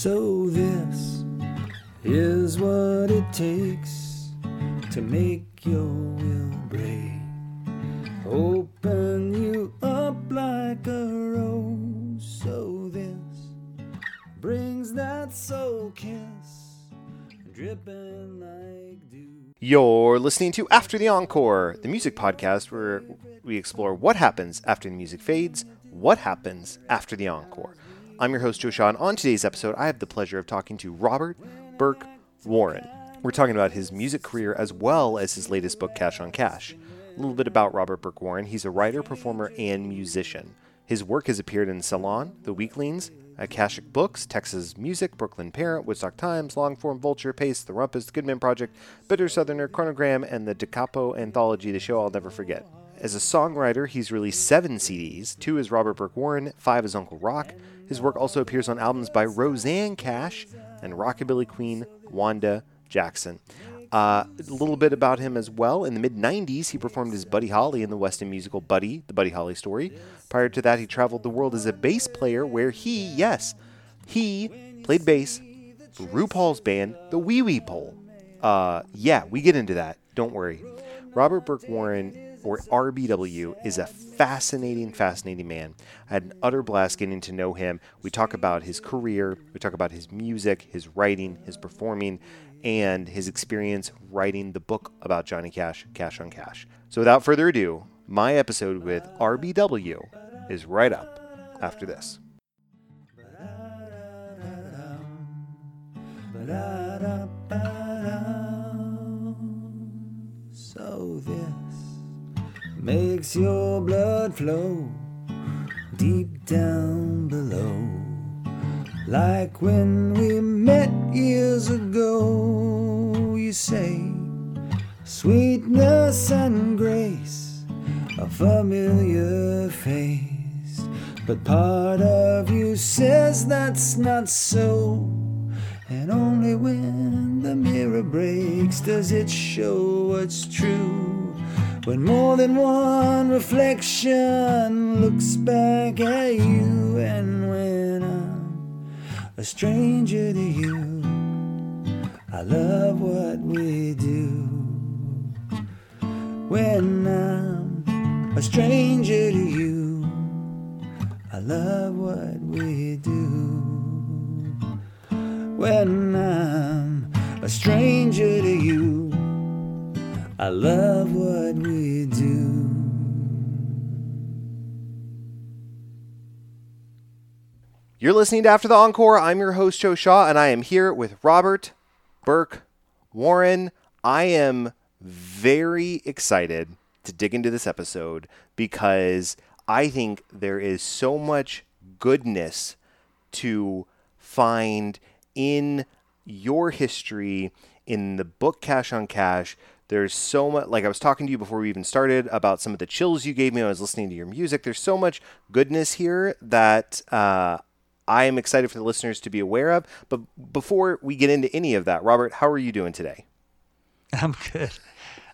So this is what it takes to make your will break. Open you up like a rose. So this brings that soul kiss, dripping like dew. You're listening to After the Encore, the music podcast where we explore what happens after the music fades, what happens after the encore. I'm your host, Joe Shaw, and on today's episode, I have the pleasure of talking to Robert Burke Warren. We're talking about his music career as well as his latest book, Cash on Cash. A little bit about Robert Burke Warren. He's a writer, performer, and musician. His work has appeared in Salon, The Weeklings, Akashic Books, Texas Music, Brooklyn Parent, Woodstock Times, Longform Vulture, Pace, The Rumpus, Good Men Project, Bitter Southerner, Chronogram, and the Da Capo anthology, The Show I'll Never Forget. As a songwriter, he's released seven CDs. Two is Robert Burke Warren, five is Uncle Rock. His work also appears on albums by Rosanne Cash and Rockabilly Queen Wanda Jackson. Uh, a little bit about him as well. In the mid 90s, he performed as Buddy Holly in the West End musical Buddy, the Buddy Holly story. Prior to that, he traveled the world as a bass player, where he, yes, he played bass for RuPaul's band, the Wee Wee Pole. Uh, yeah, we get into that. Don't worry. Robert Burke Warren, or RBW, is a fascinating, fascinating man. I had an utter blast getting to know him. We talk about his career, we talk about his music, his writing, his performing, and his experience writing the book about Johnny Cash, Cash on Cash. So without further ado, my episode with RBW is right up after this. So this makes your blood flow deep down below. Like when we met years ago, you say, sweetness and grace, a familiar face. But part of you says that's not so. And only when the mirror breaks does it show what's true. When more than one reflection looks back at you, and when I'm a stranger to you, I love what we do. When I'm a stranger to you, I love what we do when I'm a stranger to you. I love what we do. You're listening to After the Encore. I'm your host, Joe Shaw, and I am here with Robert Burke Warren. I am very excited to dig into this episode because I think there is so much goodness to find in your history in the book Cash on Cash. There's so much, like I was talking to you before we even started about some of the chills you gave me when I was listening to your music. There's so much goodness here that uh, I am excited for the listeners to be aware of. But before we get into any of that, Robert, how are you doing today? I'm good.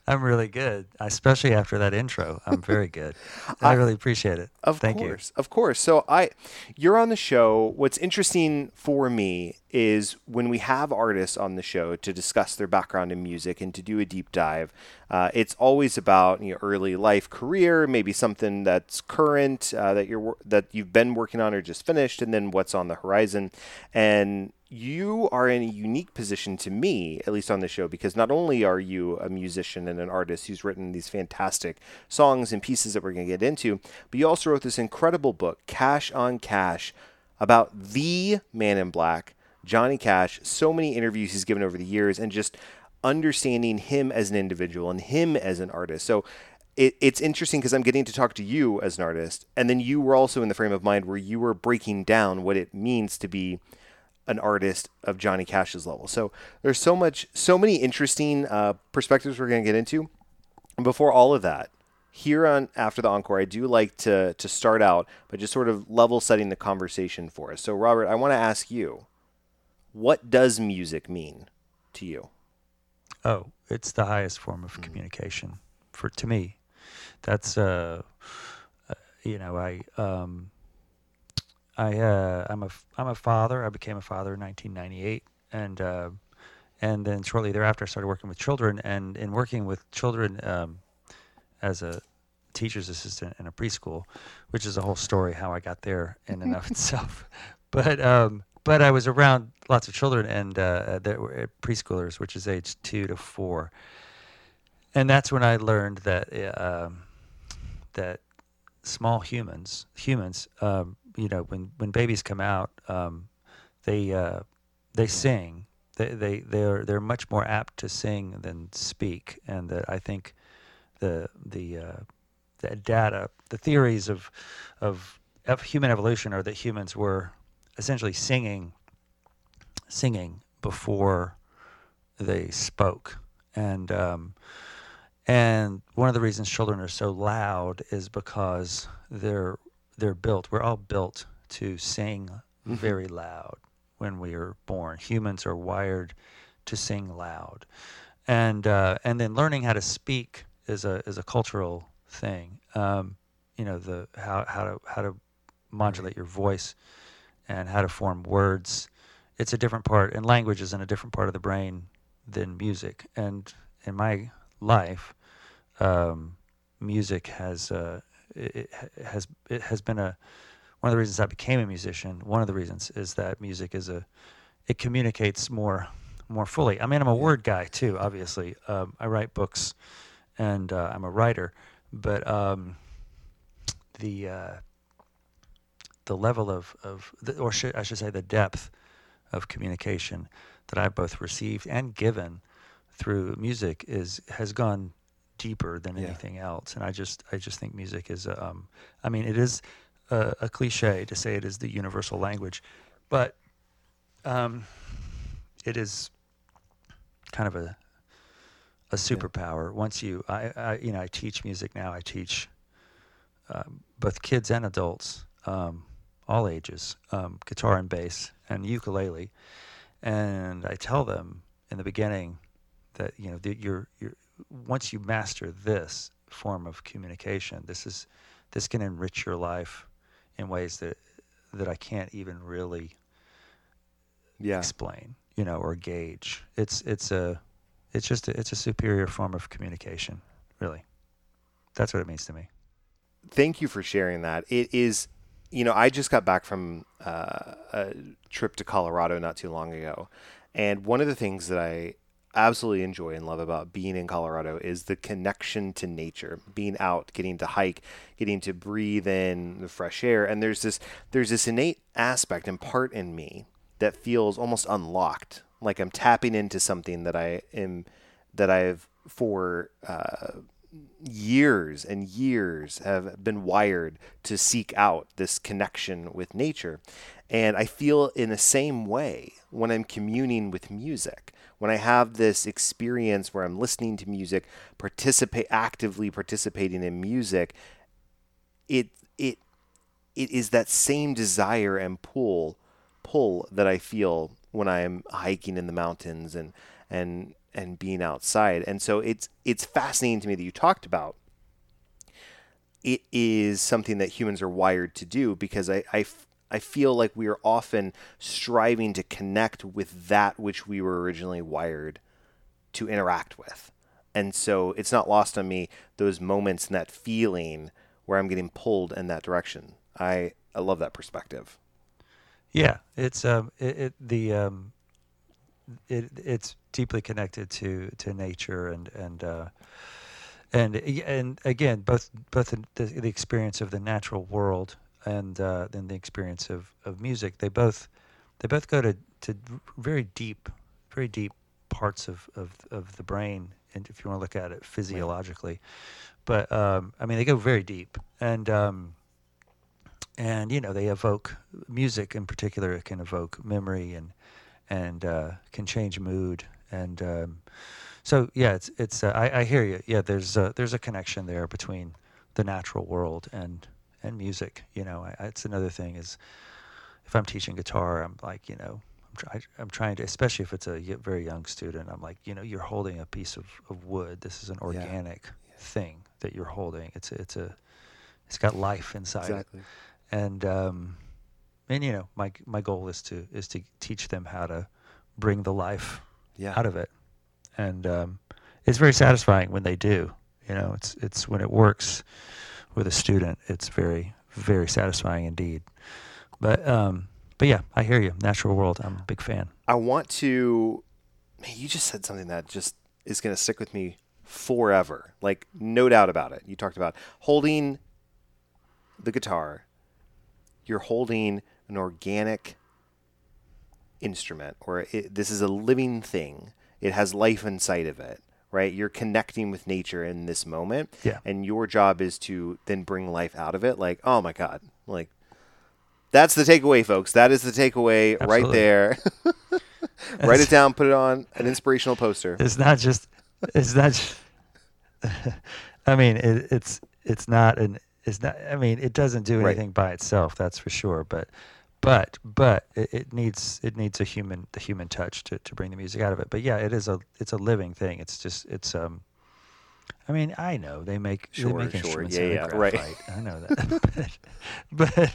I'm really good, especially after that intro. I'm very good. I, really appreciate it. Of Thank course, of course. So I, you're on the show. What's interesting for me is when we have artists on the show to discuss their background in music and to do a deep dive. Uh, it's always about you know, early life career, maybe something that's current uh, that you're that you've been working on or just finished, and then what's on the horizon. And you are in a unique position to me, at least on the show, because not only are you a musician and an artist who's written these fantastic songs and pieces that we're going to get into, but you also wrote this incredible book, Cash on Cash, about the man in black, Johnny Cash. So many interviews he's given over the years, and just understanding him as an individual and him as an artist. So it, it's interesting because I'm getting to talk to you as an artist, and then you were also in the frame of mind where you were breaking down what it means to be an artist of Johnny Cash's level. So there's so much, so many interesting uh, perspectives we're going to get into. And before all of that, here on after the encore, I do like to to start out by just sort of level setting the conversation for us. So Robert, I want to ask you, what does music mean to you? Oh, it's the highest form of communication for to me. That's uh, uh you know, I um I uh, I'm a I'm a father. I became a father in 1998, and uh, and then shortly thereafter, I started working with children. And in working with children um, as a teacher's assistant in a preschool, which is a whole story how I got there in and of itself. But um, but I was around lots of children and uh, that were uh, preschoolers, which is age two to four, and that's when I learned that uh, um, that small humans humans um, you know when when babies come out um, they uh, they sing. They they they're they're much more apt to sing than speak. And that I think the the uh, the data the theories of of human evolution are that humans were essentially singing singing before they spoke. And um, and one of the reasons children are so loud is because they're they're built. We're all built to sing Mm-hmm. very loud when we are born. Humans are wired to sing loud, and uh, and then learning how to speak is a is a cultural thing. Um, you know the how how to how to modulate your voice and how to form words. It's a different part, and language is in a different part of the brain than music. And in my life, um, music has uh, it, it has it has been a one of the reasons I became a musician. One of the reasons is that music is a it communicates more more fully. I mean, I'm a word guy too. Obviously, um, I write books, and uh, I'm a writer. But um, the uh, the level of of the, or should, I should say the depth of communication that I've both received and given through music is has gone deeper than Yeah. anything else. And I just I just think music is a, um I mean it is a, a cliche to say it is the universal language, but um, it is kind of a a superpower. Once you I, I you know I teach music now. I teach um, both kids and adults, um, all ages, um, guitar and bass and ukulele, and I tell them in the beginning that you know that you're you're once you master this form of communication, this is this can enrich your life in ways that that I can't even really Yeah. explain, you know, or gauge. It's it's a it's just a, it's a superior form of communication, really. That's what it means to me. Thank you for sharing that. It is, you know, I just got back from uh, a trip to Colorado not too long ago, and one of the things that I absolutely enjoy and love about being in Colorado is the connection to nature, being out, getting to hike, getting to breathe in the fresh air, and there's this there's this innate aspect and part in me that feels almost unlocked, like I'm tapping into something that I am that I've for uh, years and years have been wired to seek out this connection with nature. And I feel in the same way when I'm communing with music. When I have this experience where I'm listening to music, participate actively participating in music, it it it is that same desire and pull pull that I feel when I'm hiking in the mountains and and and being outside. And so it's it's fascinating to me that you talked about. It is something that humans are wired to do because I, I, I feel like we are often striving to connect with that which we were originally wired to interact with. And so it's not lost on me those moments and that feeling where I'm getting pulled in that direction. I, I love that perspective. Yeah, it's um it, it the um it it's deeply connected to to nature and and uh and and again both both the, the experience of the natural world and uh then the experience of of music. They both they both go to to very deep very deep parts of of of the brain and if you want to look at it physiologically. But um i mean they go very deep and um and you know they evoke music in particular it can evoke memory and and uh, can change mood and um, so yeah it's it's uh, I, I hear you. Yeah there's a, there's a connection there between the natural world and and music you know I, it's another thing is if I'm teaching guitar I'm like you know I'm, try, I'm trying to especially if it's a very young student I'm like you know you're holding a piece of, of wood. This is an organic thing that you're holding. It's a, it's a it's got life inside it. And um, and you know, my my goal is to is to teach them how to bring the life Yeah. out of it, and um, it's very satisfying when they do. You know, it's it's when it works with a student, it's very very satisfying indeed. But um, but yeah, I hear you. Natural World, I'm a big fan. I want to. Man, you just said something that just is going to stick with me forever. Like, no doubt about it. You talked about holding the guitar. You're holding an organic instrument, or it, this is a living thing. It has life inside of it, right? You're connecting with nature in this moment. Yeah. And your job is to then bring life out of it. Like, oh my God. Like, that's the takeaway, folks. That is the takeaway right there. Write it down, put it on an inspirational poster. It's not just. It's not. Just, I mean, it, it's it's not an. It's not. I mean, it doesn't do Right. anything by itself. That's for sure. But, but, but it, it needs it needs a human the human touch to, to bring the music out of it. But yeah, it is a it's a living thing. It's just it's um. I mean, I know they make Sure, they make sure. instruments Yeah, yeah, right. I know that. but, but,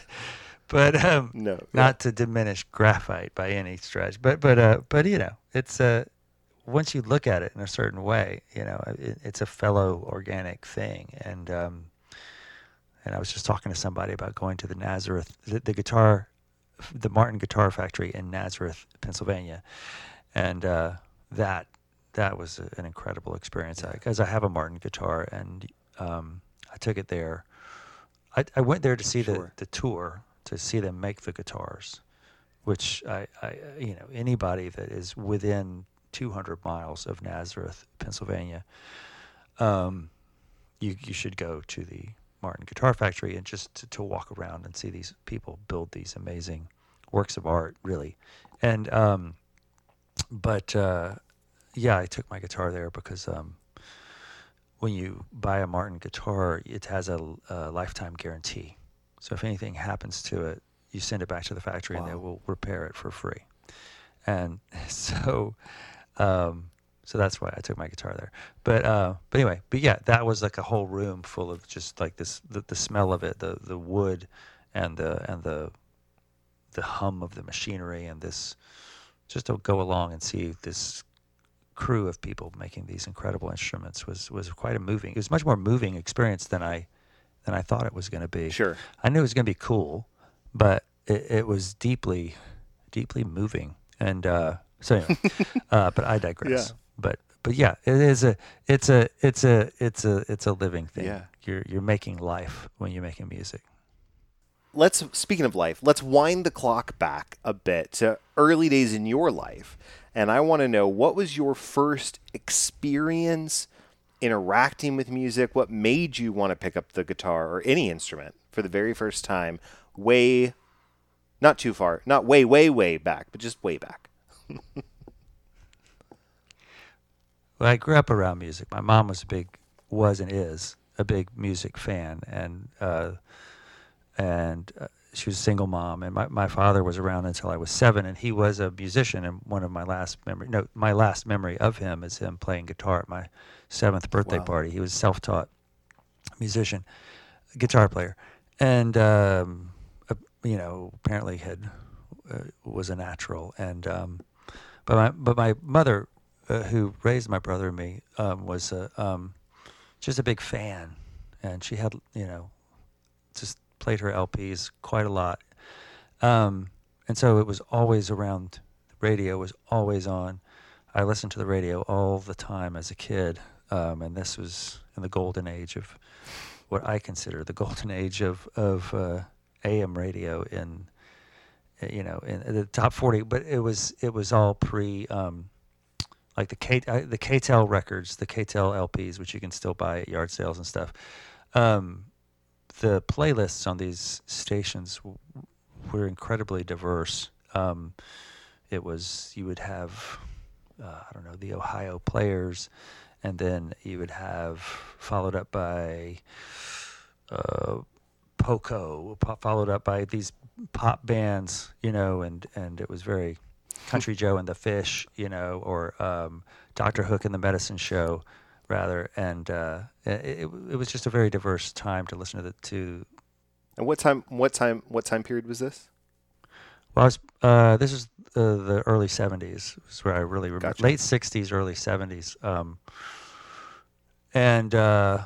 but um, No, yeah. not to diminish graphite by any stretch, but but uh, but you know, it's uh, once you look at it in a certain way, you know, it, it's a fellow organic thing, and um, and I was just talking to somebody about going to the Nazareth, the, the guitar, the Martin Guitar Factory in Nazareth, Pennsylvania, and uh, that that was a, an incredible experience because I have a Martin guitar, and um, I took it there. I, I went there to see Sure. the, the tour to see them make the guitars, which I, I you know anybody that is within 200 miles of Nazareth, Pennsylvania, um, you you should go to the Martin Guitar Factory and just to, to walk around and see these people build these amazing works of art, really. And um, but uh, yeah, I took my guitar there because um, when you buy a Martin guitar, it has a, a lifetime guarantee. So if anything happens to it, you send it back to the factory and they will repair it for free. And so, um, so that's why I took my guitar there. But uh, but anyway, but yeah, that was like a whole room full of just like this the, the smell of it, the the wood, and the and the the hum of the machinery, and this just to go along and see this crew of people making these incredible instruments was was quite a moving. It was much more moving experience than I than I thought it was going to be. Sure. I knew it was going to be cool, but it, it was deeply, deeply moving. And uh, so, anyway, uh, but I digress. Yeah. But but yeah, it is a it's a it's a it's a it's a living thing. Yeah. You're you're making life when you're making music. let's speaking of life, let's wind the clock back a bit to early days in your life. And I want to know what was your first experience interacting with music? What made you want to pick up the guitar or any instrument for the very first time? Way not too far, not way way way back, but just way back. Well, I grew up around music. My mom was a big, was and is a big music fan, and uh, and uh, she was a single mom. And my, my father was around until I was seven, and he was a musician. And one of my last memory, no, my last memory of him is him playing guitar at my seventh birthday Wow. party. He was self-taught musician, guitar player, and um, uh, you know apparently had uh, was a natural. And um, but my but my mother, uh, who raised my brother and me, um, was a, um, just a big fan, and she had you know just played her LPs quite a lot, um, and so it was always around. The radio was always on. I listened to the radio all the time as a kid, um, and this was in the golden age of what I consider the golden age of of uh, AM radio in you know in the top 40 but it was it was all pre um, like the K uh, the K-tel records the K-tel LPs which you can still buy at yard sales and stuff um, the playlists on these stations were incredibly diverse. Um, it was you would have uh, I don't know the Ohio players and then you would have followed up by uh, Poco, po- followed up by these pop bands, you know, and and it was very Country Joe and the Fish, you know, or um, Doctor Hook and the Medicine Show, rather, and uh, it, it, was just a very diverse time to listen to the to. And what time what time what time period was this? Well, I was, uh, this is uh, the early '70s. Is where I really remember. Gotcha. Late '60s, early '70s, um, and uh,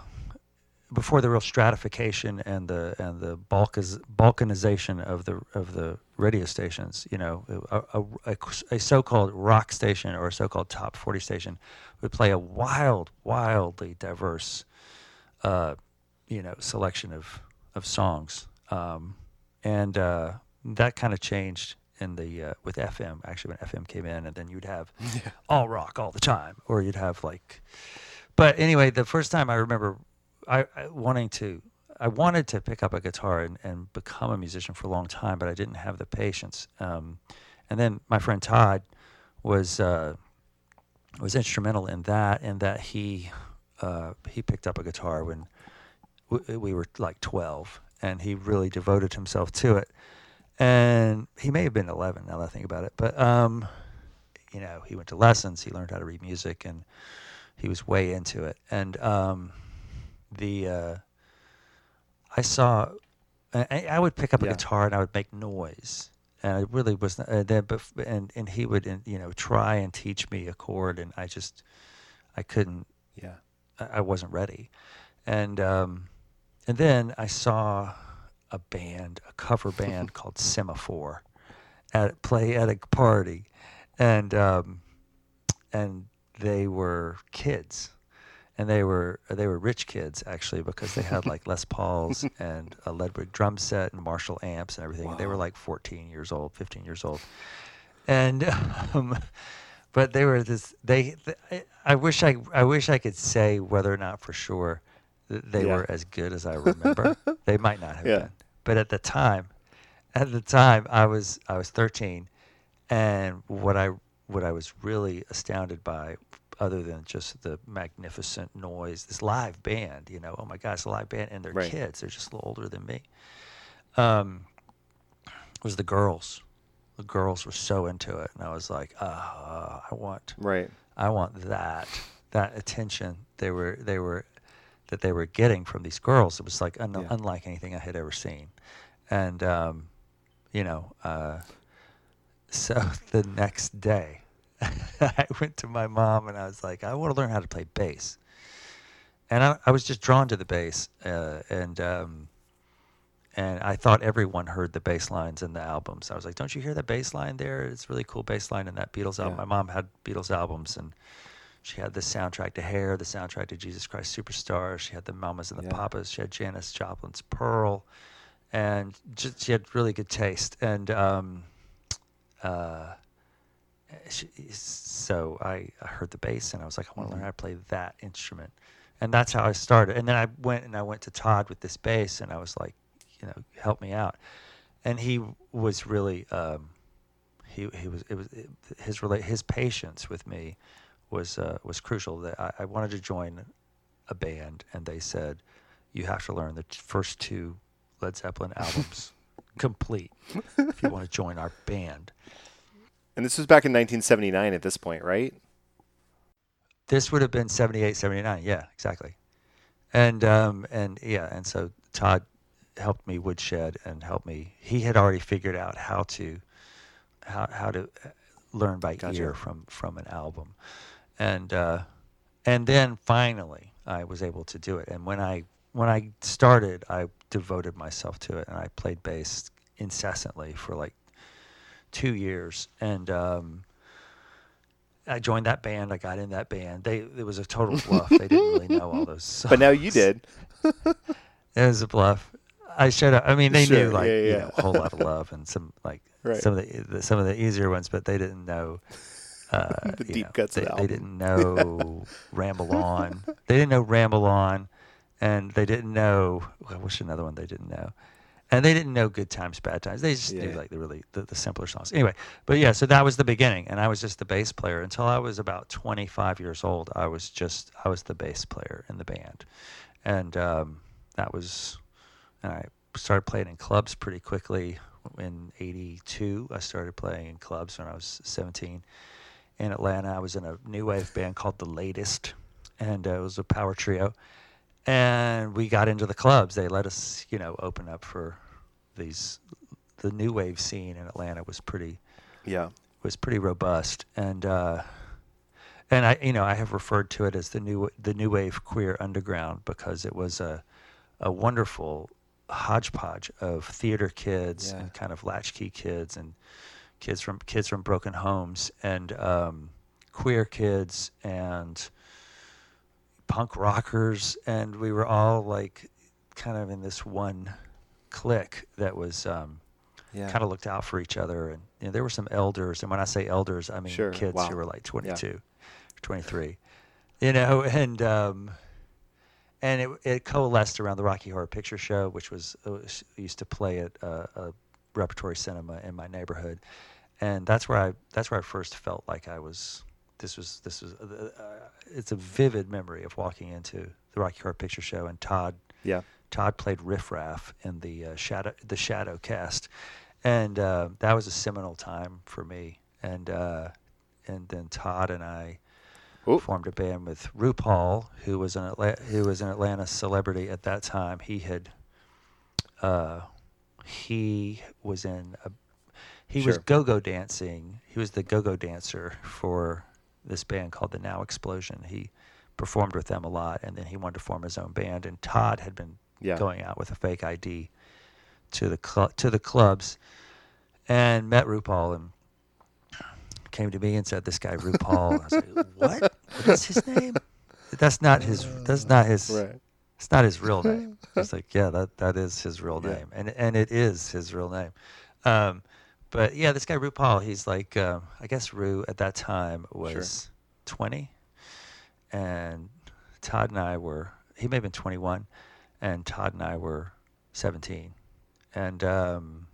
before the real stratification and the and the balkanization of the of the radio stations. You know, a, a, a, so-called rock station or a so-called top 40 station would play a wild, wildly diverse, uh, you know, selection of of songs. Um, and uh, that kind of changed in the uh, with FM. Actually, when FM came in, and then you'd have all rock all the time, or you'd have like. But anyway, the first time I remember, I, I wanting to, I wanted to pick up a guitar and, and become a musician for a long time, but I didn't have the patience. Um, and then my friend Todd was uh, was instrumental in that, in that he uh, he picked up a guitar when w- we were like twelve, and he really devoted himself to it. And he may have been 11 now that I think about it, but um, you know, he went to lessons, he learned how to read music, and he was way into it. And um, the uh, I saw, I, I would pick up a Yeah. guitar and I would make noise, and I really was not, uh, then, but and and he would uh, you know try and teach me a chord, and I just I couldn't Yeah. I I wasn't ready. And um, and then I saw a band, a cover band called Semaphore, at play at a party, and um, and they were kids, and they were they were rich kids actually because they had like Les Pauls and a Ludwig drum set and Marshall amps and everything. And they were like 14 years old, 15 years old, and um, but they were this they, th I, I wish I I wish I could say whether or not for sure that they Yeah. were as good as I remember. they might not have Yeah. been, but at the time, at the time I was I was 13, and what I what I was really astounded by, other than just the magnificent noise, this live band, you know, oh my God, it's a live band, and they're Right. kids, they're just a little older than me. Um, was the girls. The girls were so into it, and I was like, ah, I want, Right. I want that, that attention they were they were that they were getting from these girls. It was like un- Yeah. unlike anything I had ever seen, and um, you know, uh, so the next day, I went to my mom and I was like, I want to learn how to play bass, and I, I was just drawn to the bass, uh, and um, and I thought everyone heard the bass lines in the albums. I was like, "Don't you hear that bass line there? It's a really cool bass line in that Beatles album." Yeah. My mom had Beatles albums, and she had the soundtrack to Hair, the soundtrack to Jesus Christ Superstar. She had the Mamas and the Yeah. Papas. She had Janis Joplin's Pearl, and just, she had really good taste. And um, uh, so I, I heard the bass, and I was like, I want to learn how to play that instrument, and that's how I started. And then I went and I went to Todd with this bass, and I was like, you know, help me out. And he was really, um, he he was it was it, his rela- his patience with me was uh, was crucial. That I, I wanted to join a band, and they said, you have to learn the t- first two Led Zeppelin albums complete if you want to join our band. And this was back in 1979 at this point, right? This would have been 78, 79. Yeah, exactly. And um, and yeah, and so Todd helped me woodshed and helped me. He had already figured out how to how how to uh, learn by Gotcha. ear from from an album, and uh, and then finally I was able to do it. And when I when I started, I devoted myself to it, and I played bass incessantly for like two years, and um, I joined that band. I got in that band. They it was a total bluff. they didn't really know all those. Songs. But now you did. It was a bluff. I showed up. I mean, they Sure, knew like yeah, you know a whole lot of love and some like Right. some of the, the some of the easier ones, but they didn't know. Uh, The deep know, cuts of they, the they didn't know Ramble On. They didn't know Ramble On, and they didn't know. I wish another one they didn't know, and they didn't know Good Times, Bad Times. They just knew like the really the, the simpler songs. Anyway, but yeah, so that was the beginning, and I was just the bass player until I was about 25 years old. I was just I was the bass player in the band, and um, that was and I started playing in clubs pretty quickly. In '82, I started playing in clubs when I was 17. In Atlanta, I was in a new wave band called The Latest, and uh, it was a power trio. And we got into the clubs. They let us, you know, open up for these the new wave scene in Atlanta was pretty Yeah. was pretty robust, and uh, and I you know I have referred to it as the new the new wave queer underground because it was a a wonderful hodgepodge of theater kids Yeah. and kind of latchkey kids and kids from kids from broken homes and um, queer kids and punk rockers and we were all like kind of in this one clique that was um, Yeah. kind of looked out for each other and you know, there were some elders and when i say elders i mean Sure, kids wow. who were like 22 23 you know and um and it, it coalesced around the rocky horror picture show which was uh, s- used to play at uh, a repertory cinema in my neighborhood and that's where i that's where i first felt like i was this was this was uh, uh, it's a vivid memory of walking into the rocky horror picture show and todd Yeah. Todd played Riff Raff in the uh, shadow the Shadow cast, and uh, that was a seminal time for me. And uh, and then Todd and I Oh. formed a band with RuPaul, who was an Atla- who was an Atlanta celebrity at that time. He had uh, he was in a he was go-go dancing. He was the go-go dancer for this band called the Now Explosion. He performed with them a lot, and then he wanted to form his own band. And Todd had been Yeah. going out with a fake ID to the cl- to the clubs, and met RuPaul and came to me and said, "This guy RuPaul." I was like, "What? What is his name?" That's not his. That's not his. Right. It's not his real name. It's like, yeah, that that is his real Yeah. name, and and it is his real name. Um, but yeah, this guy RuPaul, he's like, um, I guess Ru at that time was twenty, and Todd and I were. He may have been twenty-one, and Todd and I were seventeen, and um,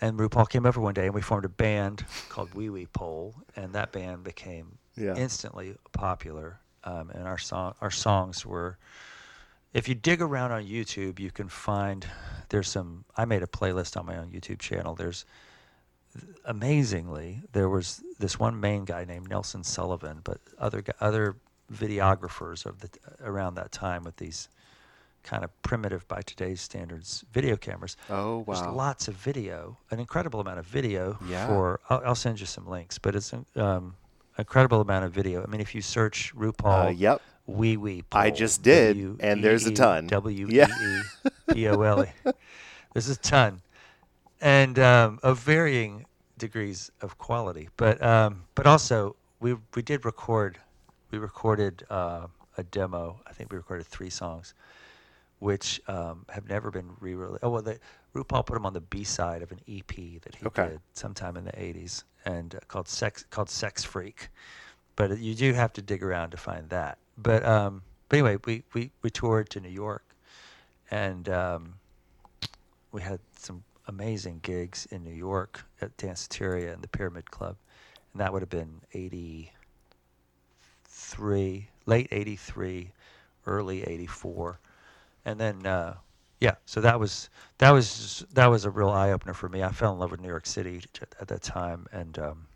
and RuPaul came over one day, and we formed a band called Wee Wee Pole, and that band became Yeah. instantly popular. Um, and our song, our songs were. If you dig around on YouTube, you can find there's some. I made a playlist on my own YouTube channel. There's amazingly there was this one main guy named Nelson Sullivan, but other other videographers of the around that time with these kind of primitive by today's standards video cameras. Oh There's wow. lots of video, an incredible amount of video Yeah. for. I'll, I'll send you some links, but it's an um, incredible amount of video. I mean, if you search RuPaul, Uh, yep. wee wee. I just did, and there's a ton. W e e p o l e. There's a ton, and um, of varying degrees of quality. But um, but also we we did record. We recorded uh, a demo. I think we recorded three songs, which um, have never been re-released. Oh well, the, RuPaul put them on the B side of an EP that he Okay. did sometime in the '80s, and uh, called "Sex" called "Sex Freak." But you do have to dig around to find that. But um, but anyway, we, we, we toured to New York, and um, we had some amazing gigs in New York at Danceteria and the Pyramid Club, and that would have been '83, late '83, early '84, and then uh, yeah, so that was that was that was a real eye opener for me. I fell in love with New York City at that time, and um,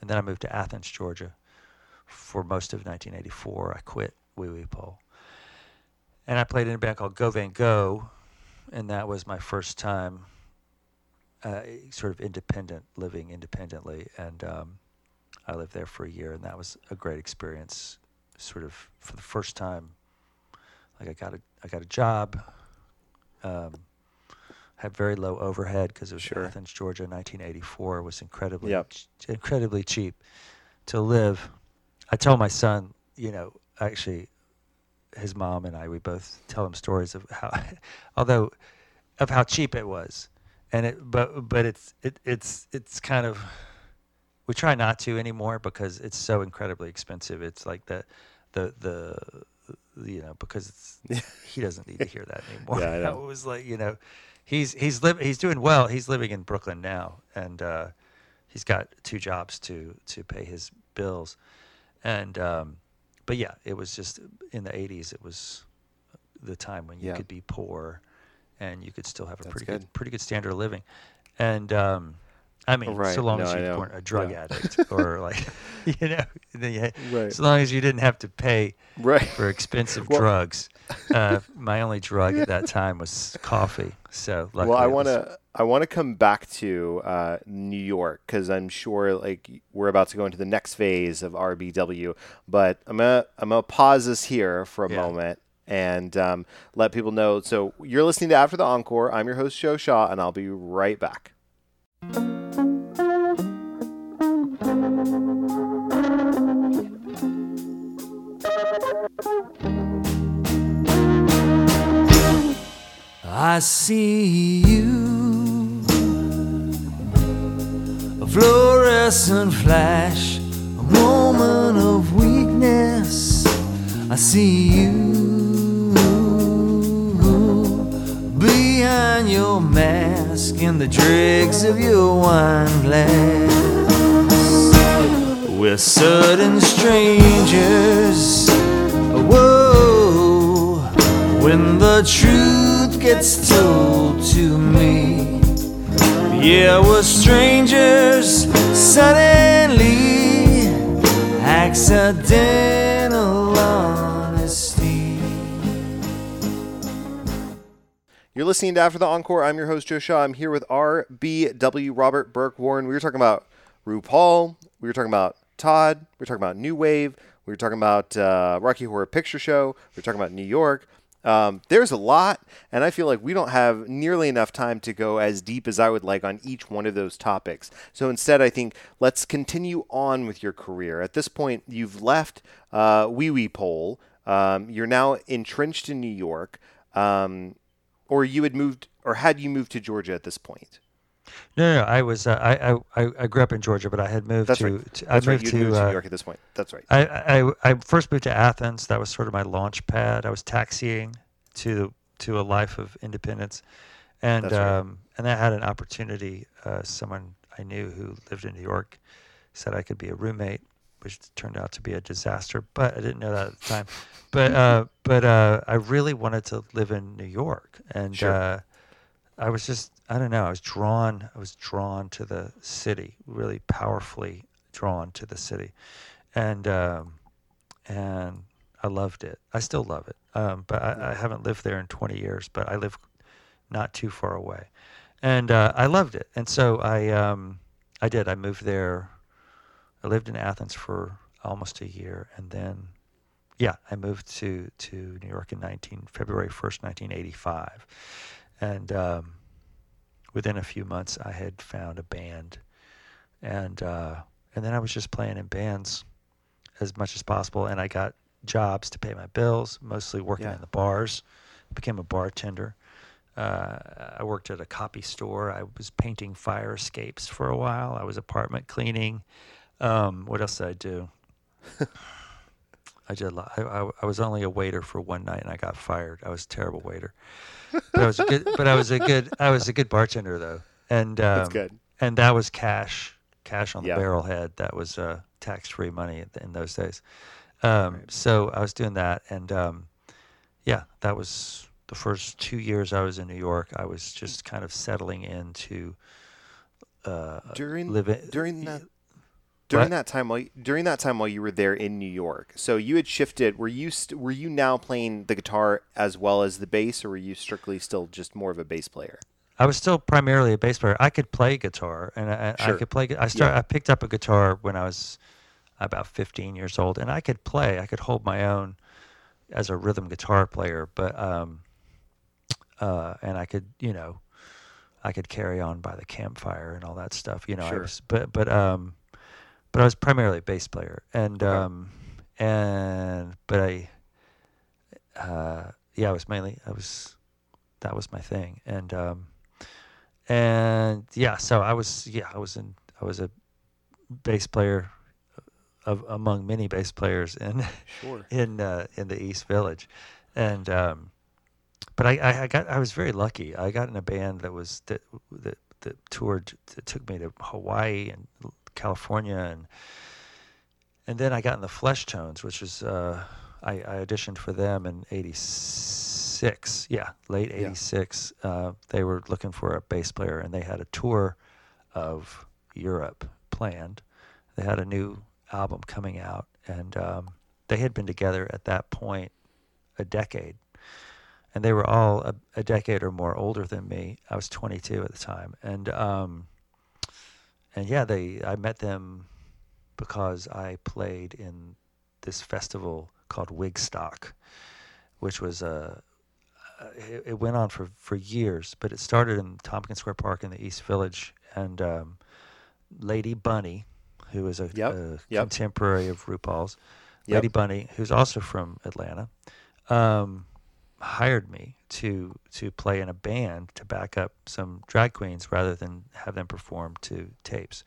and then I moved to Athens, Georgia, for most of 1984. I quit Wee Wee Pole, and I played in a band called Go Van Go, and that was my first time, uh, sort of independent, living independently, and um, I lived there for a year, and that was a great experience. Sort of for the first time, like I got a I got a job. Um, had very low overhead because it was Sure. Athens, Georgia, 1984. It was incredibly Yep. ch- incredibly cheap to live. I tell my son, you know, actually, his mom and I, we both tell him stories of how, although, of how cheap it was, and it, but but it's it it's it's kind of, we try not to anymore because it's so incredibly expensive. It's like the, the the, you know, because it's, he doesn't need to hear that anymore. Yeah, I know. It was like you know, he's he's living he's doing well. He's living in Brooklyn now, and uh, he's got two jobs to to pay his bills, and um, but yeah, it was just in the '80s. It was the time when you Yeah. could be poor, and you could still have a That's pretty good. good. pretty good standard of living, and um, I mean, Right. so long No, as you weren't a drug Yeah. addict or like, you know, then you Right. so long as you didn't have to pay Right. for expensive Well- drugs. Uh, my only drug at that time was coffee. So luckily Well, I want to I want to come back to uh, New York because I'm sure like we're about to go into the next phase of RBW. But I'm gonna I'm gonna pause this here for a Yeah. moment and um, let people know. So you're listening to After the Encore. I'm your host Joe Shaw, and I'll be right back. I see you, a fluorescent flash, a moment of weakness. I see you behind your mask in the dregs of your wine glass. We're sudden strangers. Whoa, when the truth gets told to me. Yeah, we're strangers suddenly. Accidental You're listening to After the Encore. I'm your host, Joe Shaw. I'm here with RBW Robert Burke Warren. We were talking about RuPaul. We were talking about Todd. We were talking about New Wave. We were talking about uh, Rocky Horror Picture Show. We were talking about New York. Um, there's a lot, and I feel like we don't have nearly enough time to go as deep as I would like on each one of those topics. So instead, I think let's continue on with your career. At this point, you've left uh, Wee Wee Pole. Um, you're now entrenched in New York. Um, or you had moved, or had you moved to Georgia at this point? No, no, I was. Uh, I, I I grew up in Georgia, but I had moved That's to. right. to I right. moved You to. moved to uh, New York at this point. That's right. I, I I first moved to Athens. That was sort of my launch pad. I was taxiing to to a life of independence, and right. um, and I had an opportunity. Uh, someone I knew who lived in New York said I could be a roommate, which turned out to be a disaster. But I didn't know that at the time. But uh, but uh, I really wanted to live in New York, and Sure. uh, I was just I don't know. I was drawn. I was drawn to the city, really powerfully drawn to the city, and um, and I loved it. I still love it. Um, but I, I haven't lived there in 20 years. But I live not too far away, and uh, I loved it. And so I um, I did. I moved there. I lived in Athens for almost a year, and then yeah, I moved to to New York in 19 February 1st, 1985, and um, within a few months, I had found a band, and uh, and then I was just playing in bands as much as possible, and I got jobs to pay my bills, mostly working Yeah. in the bars. Became a bartender. Uh, I worked at a copy store. I was painting fire escapes for a while. I was apartment cleaning. Um, what else did I do? I did. I, I, I was only a waiter for one night, and I got fired. I was a terrible waiter. But I was a good. but I was a good. I was a good bartender though, and um, That's good. And that was cash, cash on the Yeah. barrelhead. That was uh, tax-free money in, those days. Um, So I was doing that, and um, yeah, that was the first two years I was in New York. I was just kind of settling into uh, During living during that during What? that time while during that time while you were there in New York, so you had shifted. Were you st- were you now playing the guitar as well as the bass, or were you strictly still just more of a bass player? I was still primarily a bass player. I could play guitar, and I, I could play. I started. Yeah. I picked up a guitar when I was about 15 years old, and I could play. I could hold my own as a rhythm guitar player, but um, uh, and I could, you know, I could carry on by the campfire and all that stuff. You know, I Sure. was, but but um, but I was primarily a bass player, and Okay. um, and but I, uh, yeah, I was mainly I was that was my thing, and um, and yeah, so I was yeah I was in I was a bass player of among many bass players in Sure. in uh, in the East Village, and um, but I, I, got I was very lucky. I got in a band that was that that, that toured that took me to Hawaii and California and and then I got in the Fleshtones, which is uh, I, I auditioned for them in '86. Yeah, late Yeah. '86. Uh, they were looking for a bass player, and they had a tour of Europe planned. They had a new album coming out, and um, they had been together at that point a decade. and they were all a, a decade or more older than me. I was 22 at the time, and um, and yeah, they I met them because I played in this festival called Wigstock, which was a uh, it, it went on for, for years, but it started in Tompkins Square Park in the East Village, and um, Lady Bunny, who is a, Yep, a yep. contemporary of RuPaul's, Yep. Lady Bunny, who's also from Atlanta, um, hired me to to play in a band to back up some drag queens rather than have them perform to tapes,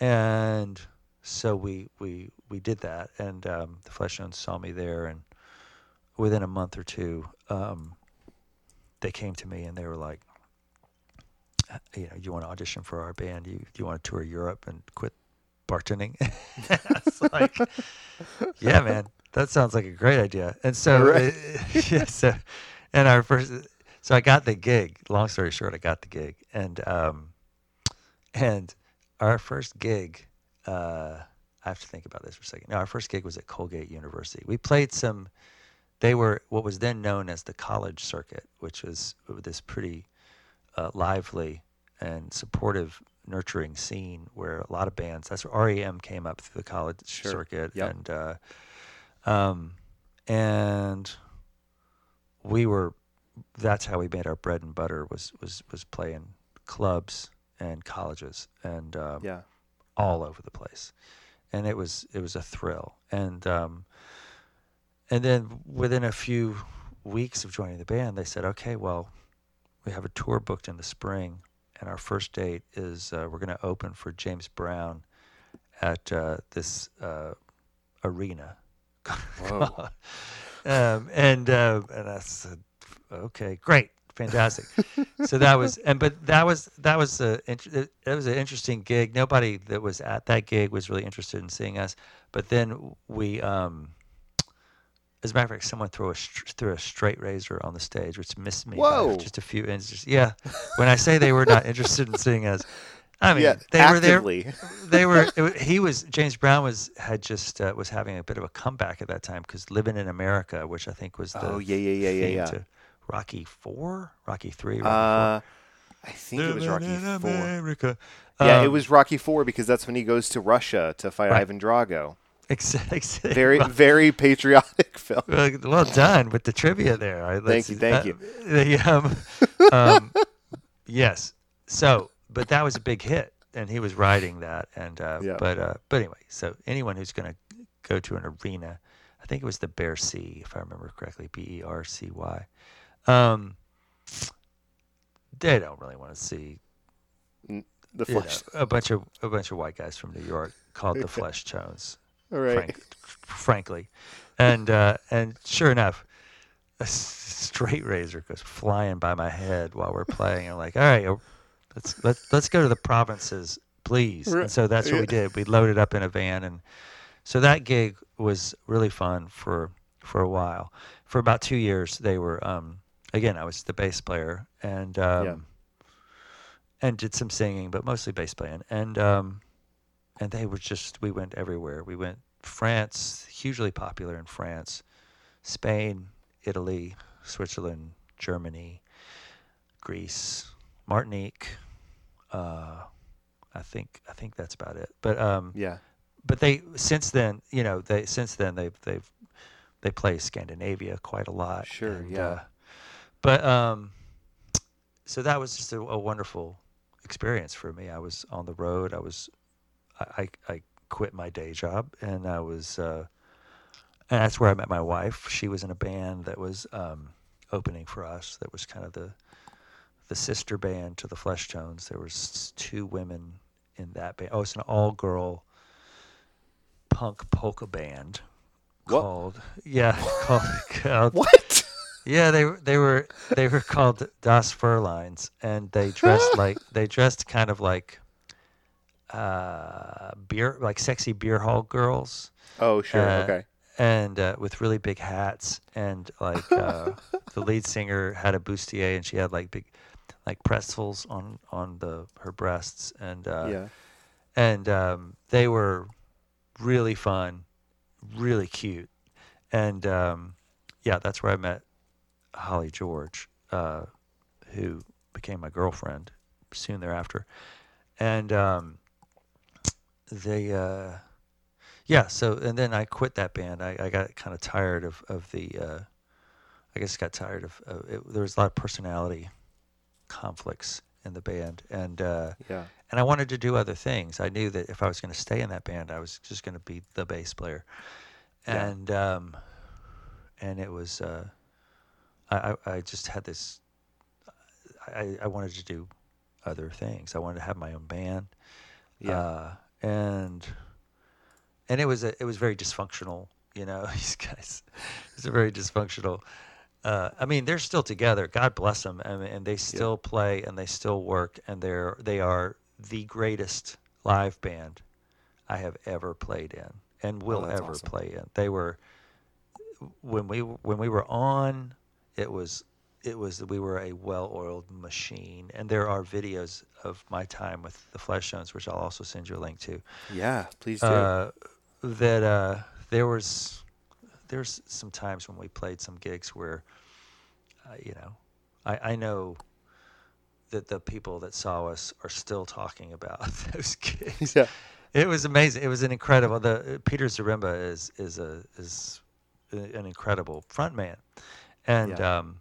and so we we we did that, and um, the Fleshtones saw me there, and within a month or two, um, they came to me and they were like, "Uh, you know, you want to audition for our band? You you want to tour Europe and quit bartending? I was like, yeah, man, that sounds like a great idea. And so, Right. yeah, so, and our first, so I got the gig. Long story short, I got the gig, and um, and our first gig. Uh, I have to think about this for a second. No, our first gig was at Colgate University. We played some they were what was then known as the college circuit, which was this pretty uh, lively and supportive, nurturing scene where a lot of bands. That's where REM came up through the college Sure. circuit, Yep. and uh, um, and we were. That's how we made our bread and butter was was was playing clubs and colleges and um, Yeah. all over the place, and it was it was a thrill. And um, and then within a few weeks of joining the band, they said, "Okay, well, we have a tour booked in the spring, and our first date is uh, we're going to open for James Brown at uh, this uh, arena." Um, and uh, and I said, "Okay, great." Fantastic. so that was, and but that was that was a it was an interesting gig. Nobody that was at that gig was really interested in seeing us. But then we, um, as a matter of fact, someone threw a threw a straight razor on the stage, which missed me by Whoa. just a few inches. Yeah, when I say they were not interested in seeing us, I mean yeah. they were there they were it, he was James Brown was had just uh, was having a bit of a comeback at that time because living in America, which I think was the Oh yeah, yeah, yeah, yeah, yeah. Rocky Four, Rocky Three, Rocky Uh, I think Four. it was Rocky in Four. America. Yeah, it Um, was Rocky Four because that's when he goes to Russia to fight Right. Ivan Drago. ex- ex- Very, very patriotic film. well, done with the trivia there. Right, Thank you, thank uh, you. the, um, um, yes. So, but that was a big hit, and he was riding that. And uh, Yeah. but uh, but anyway, so anyone who's going to go to an arena, I think it was the Bercy, if I remember correctly, B E R C Y. Um, they don't really want to see The you know, flesh. a bunch of a bunch of white guys from New York called the Fleshtones All right. frank, frankly. And uh, and sure enough, a straight razor goes flying by my head while we're playing. I'm like, all right, let's let's let's go to the provinces, please. And so that's what we did. We loaded up in a van, and so that gig was really fun for for a while. For about two years, they were um, again. I was the bass player, and um, Yeah. and did some singing, but mostly bass playing. And um, and they were just we went everywhere. We went France, hugely popular in France, Spain, Italy, Switzerland, Germany, Greece, Martinique. Uh, I think I think that's about it. But um, Yeah. but they since then, you know, they since then they've they've they play Scandinavia quite a lot. Sure, and, yeah. uh, but um, so that was just a, a wonderful experience for me. I was on the road. I was I I, I quit my day job and I was uh, and that's where I met my wife. She was in a band that was um, opening for us. That was kind of the the sister band to the Fleshtones. There was two women in that band. Oh, it's an all girl punk polka band What? called yeah called, called What? yeah they were they were they were called Das Furlines and they dressed like they dressed kind of like uh beer like sexy beer hall girls Oh, sure. Uh, okay. and uh, with really big hats and like uh, the lead singer had a bustier and she had like big like pretzels on on the her breasts and uh, yeah. and um, they were really fun, really cute, and um, yeah, that's where I met Holly George, uh, who became my girlfriend soon thereafter, and um, they, uh, yeah. So and then I quit that band. I, I got kind of tired of of the. Uh, I guess got tired of. Uh, it, there was a lot of personality conflicts in the band, and uh, Yeah. and I wanted to do other things. I knew that if I was going to stay in that band, I was just going to be the bass player, Yeah. and um, and it was uh, I, I I just had this. I I wanted to do other things. I wanted to have my own band, Yeah. uh, and and it was a, it was very dysfunctional. You know, these guys, it's a very dysfunctional. Uh, I mean, they're still together. God bless them, and, and they still play and they still work, and they're they are the greatest live band I have ever played in, and will Oh, ever awesome. play in. They were when we when we were on, it was it was we were a well-oiled machine, and there are videos of my time with the Fleshtones, which I'll also send you a link to Yeah. Please do. uh, that uh, there was there's some times when we played some gigs where uh, you know I, I know that the people that saw us are still talking about those gigs. yeah. It was amazing. It was an incredible. The Peter Zaremba is is a is an incredible frontman, and Yeah. um,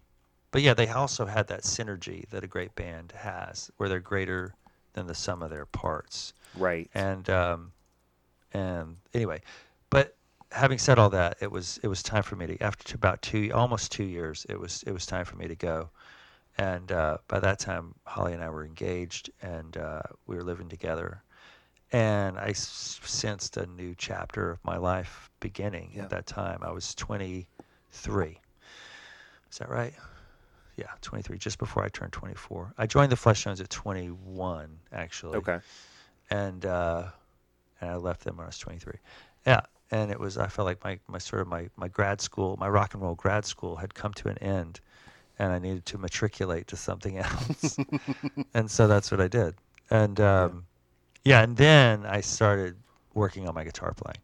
but yeah, they also had that synergy that a great band has, where they're greater than the sum of their parts. Right. And um, and anyway, having said all that, it was it was time for me to after about two almost two years. It was it was time for me to go. And uh, by that time, Holly and I were engaged, and uh, we were living together. And I s- sensed a new chapter of my life beginning Yeah. at that time. I was 23. Is that right? Yeah, 23, just before I turned 24. I joined the Fleshtones at 21, actually Okay. and uh, and I left them when I was 23. Yeah, and it was I felt like my, my sort of my, my grad school, my rock and roll grad school had come to an end, and I needed to matriculate to something else, and so that's what I did. And um, yeah. and then I started working on my guitar playing,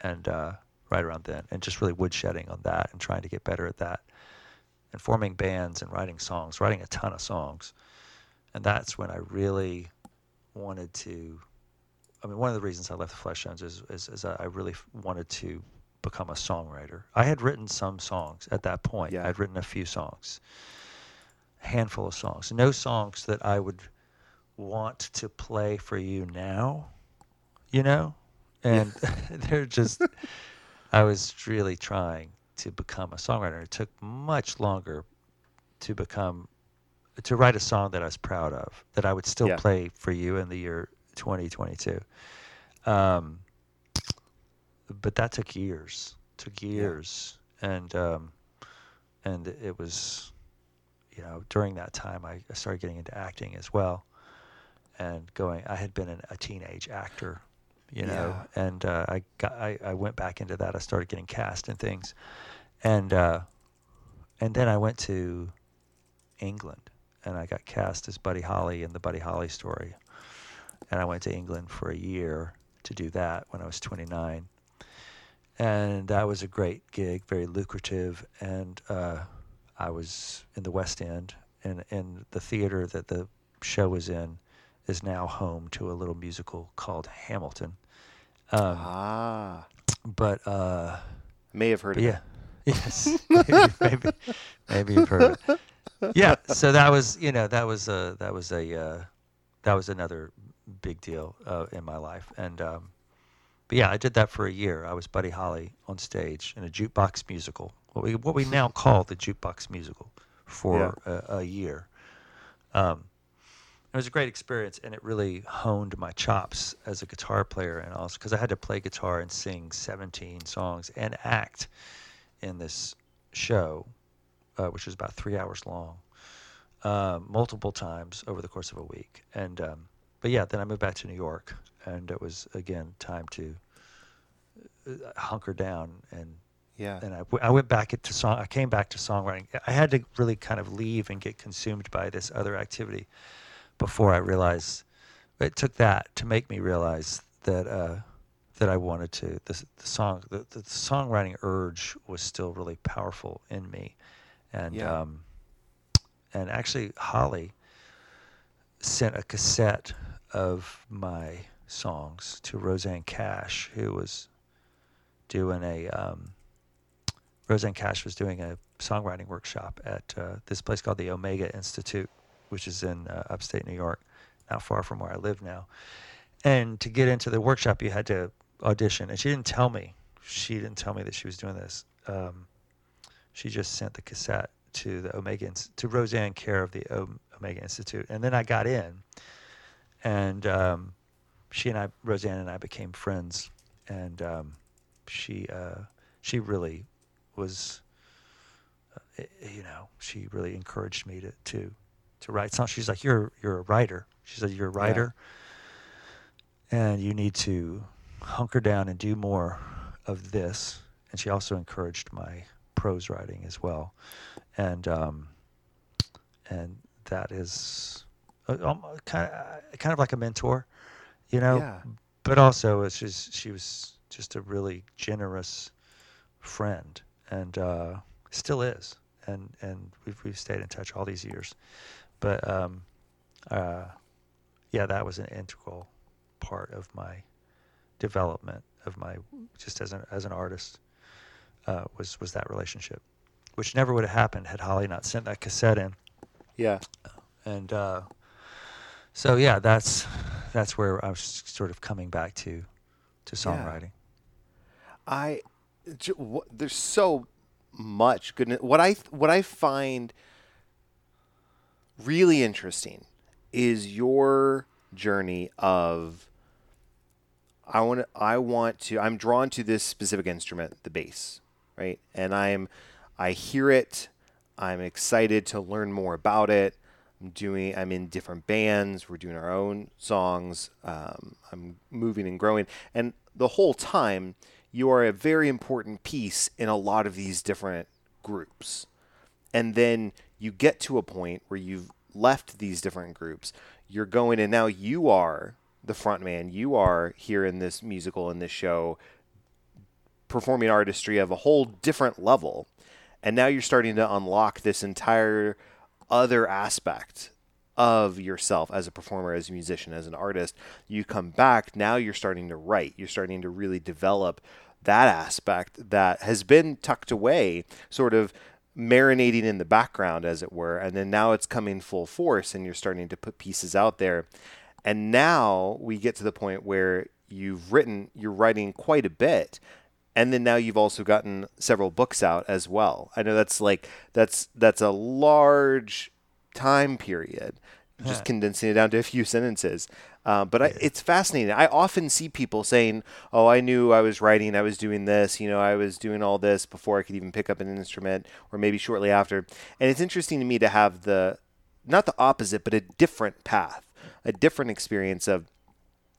and uh, right around then, and just really woodshedding on that and trying to get better at that, and forming bands and writing songs, writing a ton of songs, and that's when I really wanted to. I mean, one of the reasons I left the Fleshtones is, is, is I really wanted to become a songwriter. I had written some songs at that point. Yeah. I'd written a few songs, a handful of songs. No songs that I would want to play for you now, you know? And they're just, I was really trying to become a songwriter. It took much longer to become to write a song that I was proud of, that I would still Yeah. play for you in the year 2022. Um, but that took years, took years, and um, and it was, you know, during that time I, I started getting into acting as well, and going. I had been an, a teenage actor, you know, and uh, I got I, I went back into that. I started getting cast in things, and uh, and then I went to England and I got cast as Buddy Holly in the Buddy Holly story. And I went to England for a year to do that when I was 29. And that was a great gig, very lucrative. And uh, I was in the West End, and, and the theater that the show was in is now home to a little musical called Hamilton. Um, ah. but uh, May have heard of yeah. Yes. maybe, maybe maybe you've heard it. Yeah. So that was you know that was a that was a uh, that was another big deal uh, in my life and um, but yeah I did that for a year. I was Buddy Holly on stage in a jukebox musical. What we what we now call the jukebox musical for a, a year. Um, it was a great experience, and it really honed my chops as a guitar player, and also because I had to play guitar and sing 17 songs and act in this show, uh, which was about three hours long, um, multiple times over the course of a week. And um, but yeah, then I moved back to New York, and it was again time to uh, hunker down and Yeah. and I went back into song. I came back to songwriting. I had to really kind of leave and get consumed by this other activity before I realized. It took that to make me realize that uh, that I wanted to. The, the song, the, the songwriting urge was still really powerful in me, and Yeah. um, and actually Holly sent a cassette of my songs to Rosanne Cash, who was doing a um, Rosanne Cash was doing a songwriting workshop at uh, this place called the Omega Institute, which is in uh, upstate New York, not far from where I live now. And to get into the workshop, you had to audition, and she didn't tell me. She didn't tell me that she was doing this. Um, she just sent the cassette to the Omega to Rosanne Care of the Omega Institute, and then I got in, and um, she and I, Rosanne and I, became friends, and um, she uh, she really was, uh, you know, she really encouraged me to to to write songs. She's like, "You're you're a writer." She said, "You're a writer, and you need to hunker down and do more of this." And she also encouraged my prose writing as well, and um, and that is um, kind of kind of like a mentor, you know. Yeah. But also, it's just she was just a really generous friend, and uh, still is, and and we've we've stayed in touch all these years. But um, uh, yeah, that was an integral part of my development of my just as an as an artist uh, was was that relationship, which never would have happened had Holly not sent that cassette in. Yeah. And uh, so yeah, that's that's where I was sort of coming back to to songwriting. I j- wh- there's so much goodness. What I what I find really interesting is your journey of I want to I want to I'm drawn to this specific instrument, the bass, right? And I'm I hear it, I'm excited to learn more about it. I'm doing I'm in different bands, we're doing our own songs. Um, I'm moving and growing. And the whole time you are a very important piece in a lot of these different groups. And then you get to a point where you've left these different groups. You're going and now you are the front man. You are here in this musical in this show performing artistry of a whole different level. And now you're starting to unlock this entire other aspect of yourself as a performer as a musician as an artist you come back now you're starting to write. You're starting to really develop that aspect that has been tucked away sort of marinating in the background as it were and then now it's coming full force and you're starting to put pieces out there. And now we get to the point where you've written you're writing quite a bit and then now you've also gotten several books out as well. I know that's like that's that's a large time period just condensing it down to a few sentences. Uh, but I, it's fascinating. I often see people saying oh i knew i was writing i was doing this you know i was doing all this before i could even pick up an instrument or maybe shortly after. And it's interesting to me to have the not the opposite but a different path a different experience of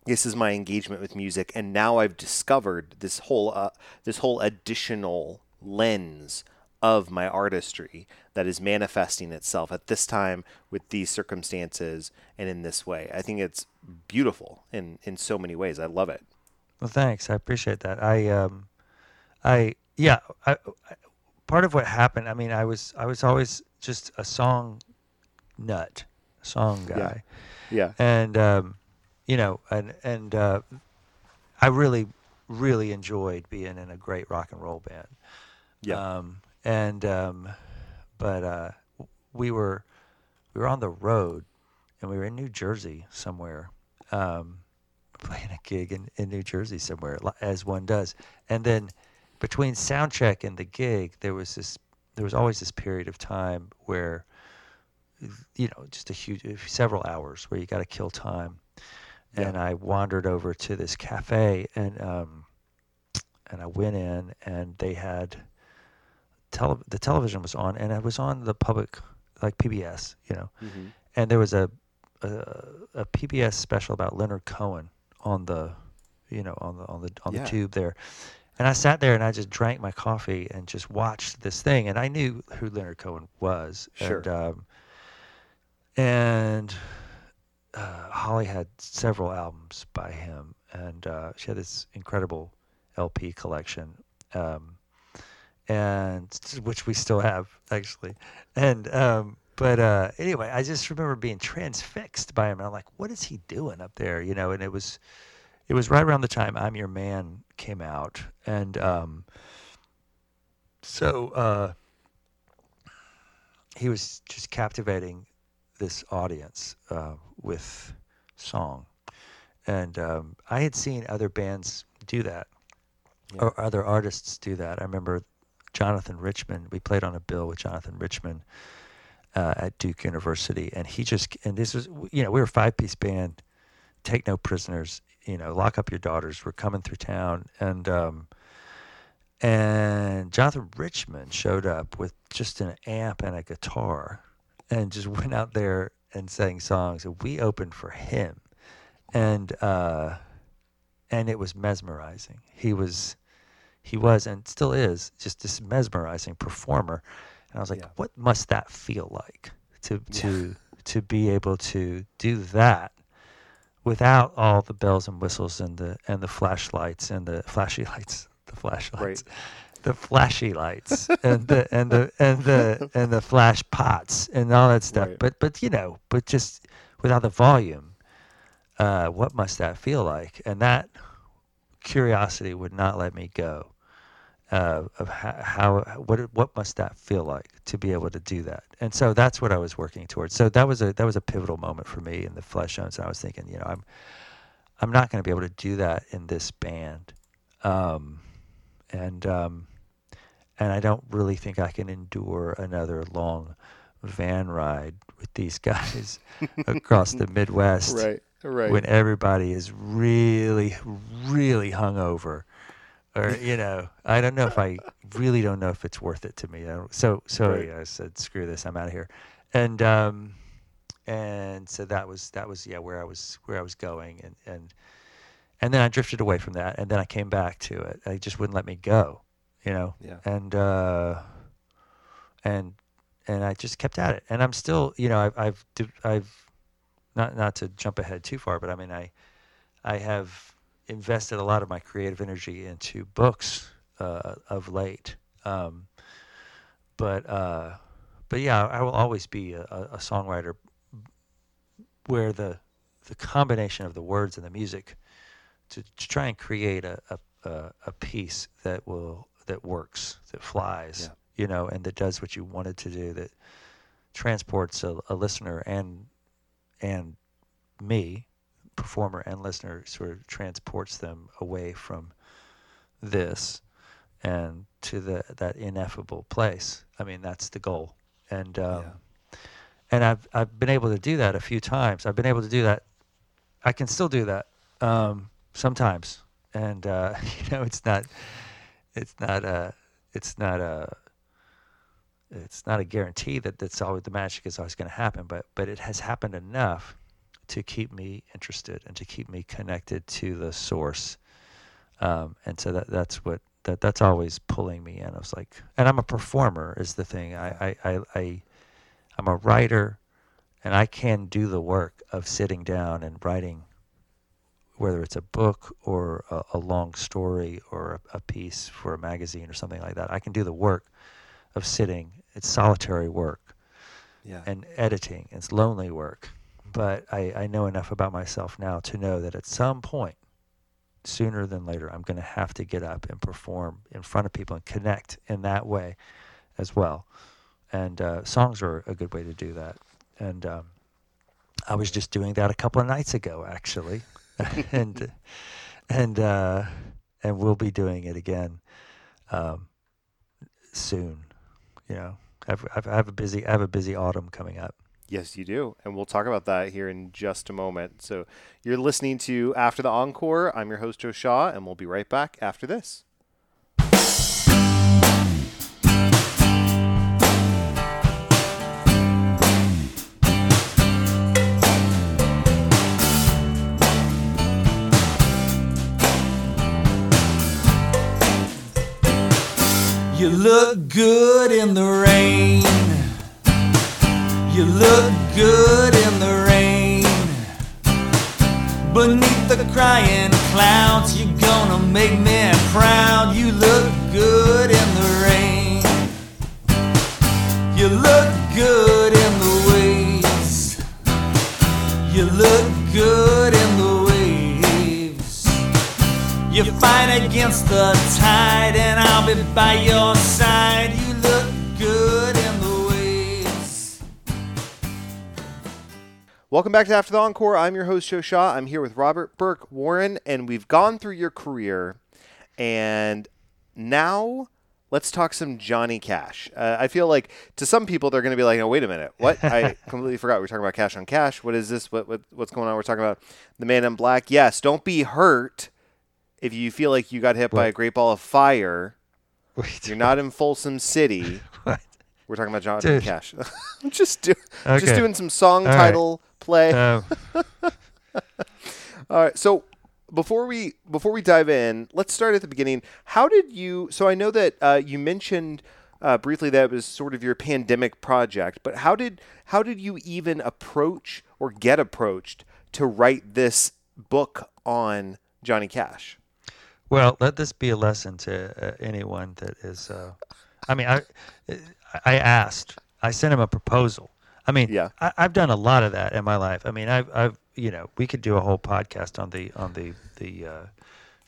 this is my engagement with music and now i've discovered this whole uh, this whole additional lens of my artistry that is manifesting itself at this time with these circumstances and in this way i think it's beautiful in in so many ways i love it Well, thanks. I appreciate that. I, um, I, yeah. I, I, part of what happened. I mean, I was, I was always just a song nut, song Yeah. guy, yeah and um, you know, and and uh, I really, really enjoyed being in a great rock and roll band. yeah Um, and um, but uh, we were we were on the road, and we were in New Jersey somewhere, um, playing a gig in, in New Jersey somewhere, as one does. And then between sound check and the gig, there was this there was always this period of time where you know just a huge several hours where you got to kill time. Yeah. And I wandered over to this cafe and um, and I went in and they had tele- the television was on and it was on the public like PBS, you know. Mhm. And there was a, a a PBS special about Leonard Cohen on the you know on the on the on Yeah. the tube there. And I sat there and I just drank my coffee and just watched this thing and I knew who Leonard Cohen was. Sure. And um, and uh, Holly had several albums by him, and uh, she had this incredible LP collection. Um, and which we still have actually. And um, but uh, anyway, I just remember being transfixed by him. And I'm like, what is he doing up there? You know, and it was it was right around the time I'm Your Man came out, and um, so uh, he was just captivating this audience uh, with song, and um, I had seen other bands do that, Yeah. or other artists do that. I remember Jonathan Richman. We played on a bill with Jonathan Richman uh, at Duke University, and he just and this was you know we were a five piece band, take no prisoners, you know, lock up your daughters. We're coming through town, and um, and Jonathan Richman showed up with just an amp and a guitar, and just went out there and sang songs. And we opened for him, and uh, and it was mesmerizing. He was he was and still is just this mesmerizing performer. And I was like, Yeah. what must that feel like to to to be able to do that without all the bells and whistles and the and the flashlights and the flashy lights, the flashlights, the flashy lights and the and the and the and the flash pots and all that stuff. Right. But but you know, but just without the volume, uh, what must that feel like? And that curiosity would not let me go. Uh, of how, how what what must that feel like to be able to do that? And so that's what I was working towards. So that was a that was a pivotal moment for me in the Fleshtones. And I was thinking, you know, I'm I'm not going to be able to do that in this band, um, and um, and I don't really think I can endure another long van ride with these guys across the Midwest Right. Right. when everybody is really, really hungover, or you know, I don't know if I really don't know if it's worth it to me. So, so Right. yeah, I said, screw this, I'm out of here, and um, and so that was that was yeah where I was where I was going, and and and then I drifted away from that, and then I came back to it. I just wouldn't let me go, you know, Yeah. and uh, and and I just kept at it, and I'm still, you know, I've I've I've not not to jump ahead too far, but I mean, I I have invested a lot of my creative energy into books uh, of late. Um, but uh, but yeah, I will always be a, a songwriter where the the combination of the words and the music to, to try and create a, a, a piece that will that works, that flies, Yeah. you know, and that does what you wanted to do, that transports a, a listener and and me, performer and listener, sort of transports them away from this and to the that ineffable place. I mean, that's the goal. And um, Yeah. and I've I've been able to do that a few times. I've been able to do that. I can still do that um, sometimes, and uh, you know, it's not it's not a it's not a it's not a guarantee that that's always the magic is always going to happen. But but it has happened enough to keep me interested and to keep me connected to the source. Um, and so that that's what that that's always pulling me in. I was like, and I'm a performer is the thing. I I I, I I'm a writer, and I can do the work of sitting down and writing, whether it's a book or a, a long story or a, a piece for a magazine or something like that. I can do the work of sitting. It's solitary work Yeah. and editing. It's lonely work. But I, I know enough about myself now to know that at some point, sooner than later, I'm going to have to get up and perform in front of people and connect in that way as well. And uh, songs are a good way to do that. And um, I was just doing that a couple of nights ago, actually, and and uh, and we'll be doing it again um, soon. You know, I've, I've, I have a busy I have a busy autumn coming up. Yes, you do. And we'll talk about that here in just a moment. So you're listening to After the Encore. I'm your host, Joe Shaw, and we'll be right back after this. You look good in the rain. You look good in the rain. Beneath the crying clouds, you're gonna make me proud. You look good in the rain. You look good in the waves. You look good in the fight against the tide, and I'll be by your side. You look good in the waves. Welcome back to After the Encore. I'm your host, Joe Shaw. I'm here with Robert Burke Warren, and we've gone through your career. And now let's talk some Johnny Cash. Uh, I feel like to some people, they're going to be like, oh, wait a minute. What? I completely forgot. We are talking about Cash on Cash. What is this? What, what What's going on? We're talking about The Man in Black. Yes, don't be hurt if you feel like you got hit by a great ball of fire. Wait. You're not in Folsom City. What? We're talking about Johnny Dude. Cash. I'm just, do- just doing some song All right. title play. Um, All right. So before we before we dive in, let's start at the beginning. How did you? So I know that uh, you mentioned uh, briefly that it was sort of your pandemic project, but how did how did you even approach or get approached to write this book on Johnny Cash? Well, let this be a lesson to uh, anyone that is. Uh, I mean, I I asked. I sent him a proposal. I mean, Yeah. I, I've done a lot of that in my life. I mean, I've I've you know we could do a whole podcast on the on the the uh,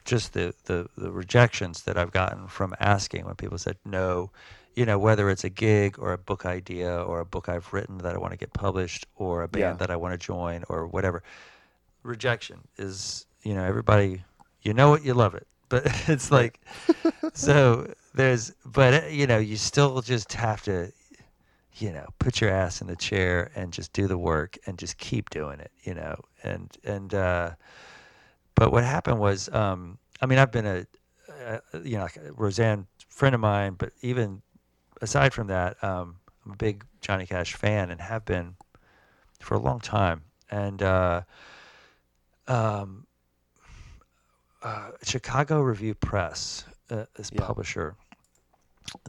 just the, the the rejections that I've gotten from asking when people said no. You know, whether it's a gig or a book idea or a book I've written that I want to get published or a band Yeah. that I want to join or whatever. Rejection is, you know, everybody, you know it, you love it. But it's like, so there's, but uh, you know, you still just have to, you know, put your ass in the chair and just do the work and just keep doing it, you know, and, and, uh, but what happened was, um, I mean, I've been a, uh, you know, like a Rosanne friend of mine, but even aside from that, um, I'm a big Johnny Cash fan and have been for a long time. And uh, um, uh, Chicago Review Press, uh, this Yeah. publisher,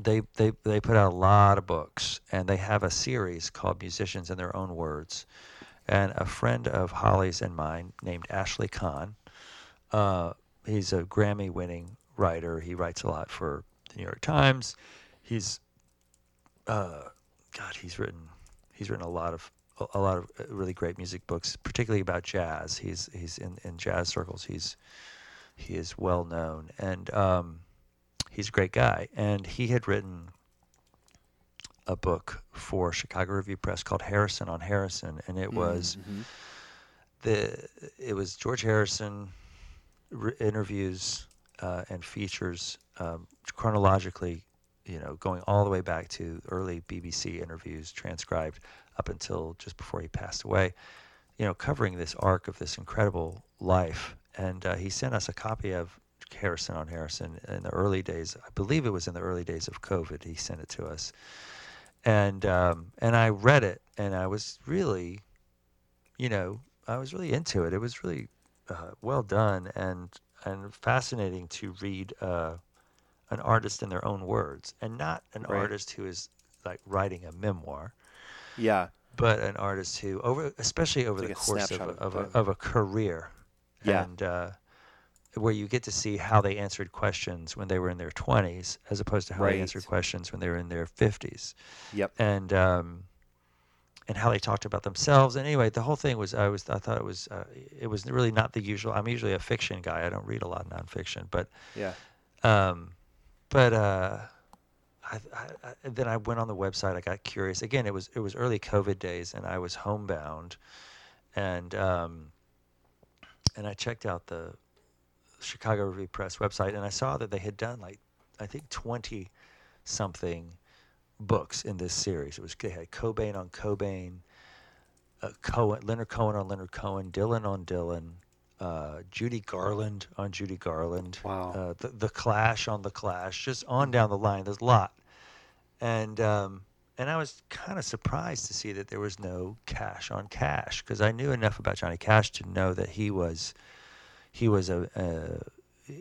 they, they they put out a lot of books, and they have a series called Musicians in Their Own Words. And a friend of Holly's and mine named Ashley Kahn, uh, he's a Grammy-winning writer. He writes a lot for the New York Times. He's uh, God, he's written he's written a lot of a, lot of really great music books, particularly about jazz. He's he's in, in jazz circles. He's he is well known, and um, he's a great guy. And he had written a book for Chicago Review Press called Harrison on Harrison, and it was the it was George Harrison re- interviews uh, and features um, chronologically, you know, going all the way back to early BBC interviews transcribed up until just before he passed away, you know, covering this arc of this incredible life. And uh, he sent us a copy of Harrison on Harrison in the early days. I believe it was in the early days of COVID. He sent it to us, and um, and I read it, and I was really, you know, I was really into it. It was really uh, well done and and fascinating to read uh, an artist in their own words, and not an Right. artist who is like writing a memoir, Yeah. but an artist who over, especially over the course of a, of, a, of a career, Yeah. and uh, where you get to see how they answered questions when they were in their twenties, as opposed to how Right. they answered questions when they were in their fifties Yep. and um, and how they talked about themselves. And anyway, the whole thing was I was I thought it was uh, it was really not the usual. I'm usually a fiction guy. I don't read a lot of nonfiction, but Yeah. um, but uh, I, I, I, then I went on the website. I got curious. Again, it was it was early COVID days, and I was homebound, and um, and I checked out the Chicago Review Press website, and I saw that they had done like I think twenty something books in this series. It was they had Cobain on Cobain, uh, Cohen, Leonard Cohen on Leonard Cohen, Dylan on Dylan, uh, Judy Garland on Judy Garland. Wow. Uh, the the Clash on the Clash, just on down the line. There's a lot, and um, and I was kind of surprised to see that there was no Cash on Cash because I knew enough about Johnny Cash to know that he was he was a, a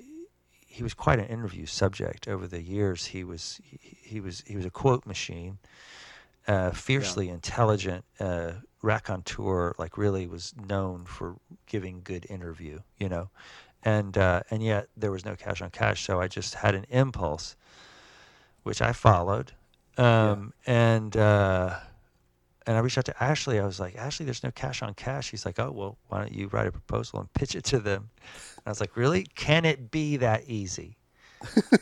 he was quite an interview subject over the years. He was he, he was he was a quote machine, uh, fiercely intelligent, uh, raconteur. Like really was known for giving good interview. You know, and uh, and yet there was no cash on cash. So I just had an impulse, which I followed, um, and. Uh, and I reached out to Ashley. I was like, Ashley, there's no cash on cash. She's like, oh well, why don't you write a proposal and pitch it to them? And I was like, really? Can it be that easy?